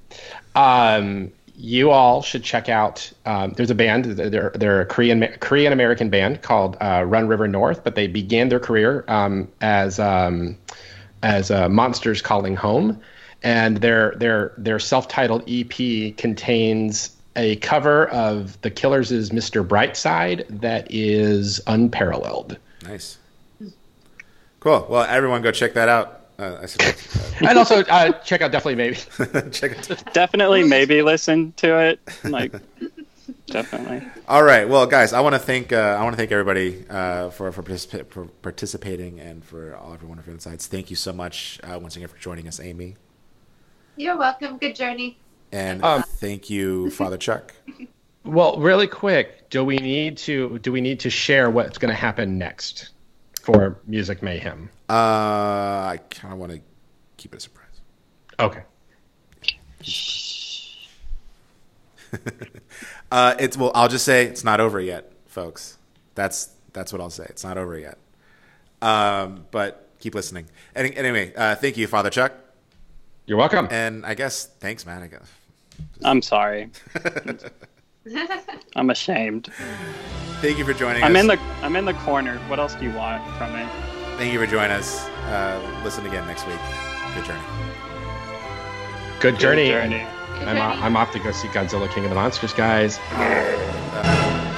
um, you all should check out. Um, there's a band. They're they're a Korean Korean American band called uh, Run River North, but they began their career um, as um, as uh, Monsters Calling Home, and their their their self-titled EP contains a cover of The Killers' "Mr. Brightside" that is unparalleled. Nice. Cool. Well, everyone, go check that out. Uh, I suppose. and also uh, check out definitely maybe [laughs] check it. Definitely, maybe listen to it. Like, definitely. All right. Well, guys, I want to thank uh, I want to thank everybody uh, for for, participa- for participating and for all of your wonderful insights. Thank you so much uh, once again for joining us, Amy, You're welcome. Good journey. and Um, thank you, Father Chuck. [laughs] Well, really quick, do we need to do we need to share what's going to happen next for Music Mayhem? Uh, I kind of want to keep it a surprise. Okay. [laughs] uh, it's well. I'll just say it's not over yet, folks. That's that's what I'll say. It's not over yet. Um, but keep listening. Any, anyway, uh, thank you, Father Chuck. You're welcome. And I guess thanks, man. I guess. I'm sorry. [laughs] I'm ashamed. Thank you for joining us. I'm us. in the I'm in the corner. What else do you want from me? Thank you for joining us. Uh, listen again next week. Good journey. Good journey. journey. I'm, I'm off to go see Godzilla King of the Monsters, guys. Uh,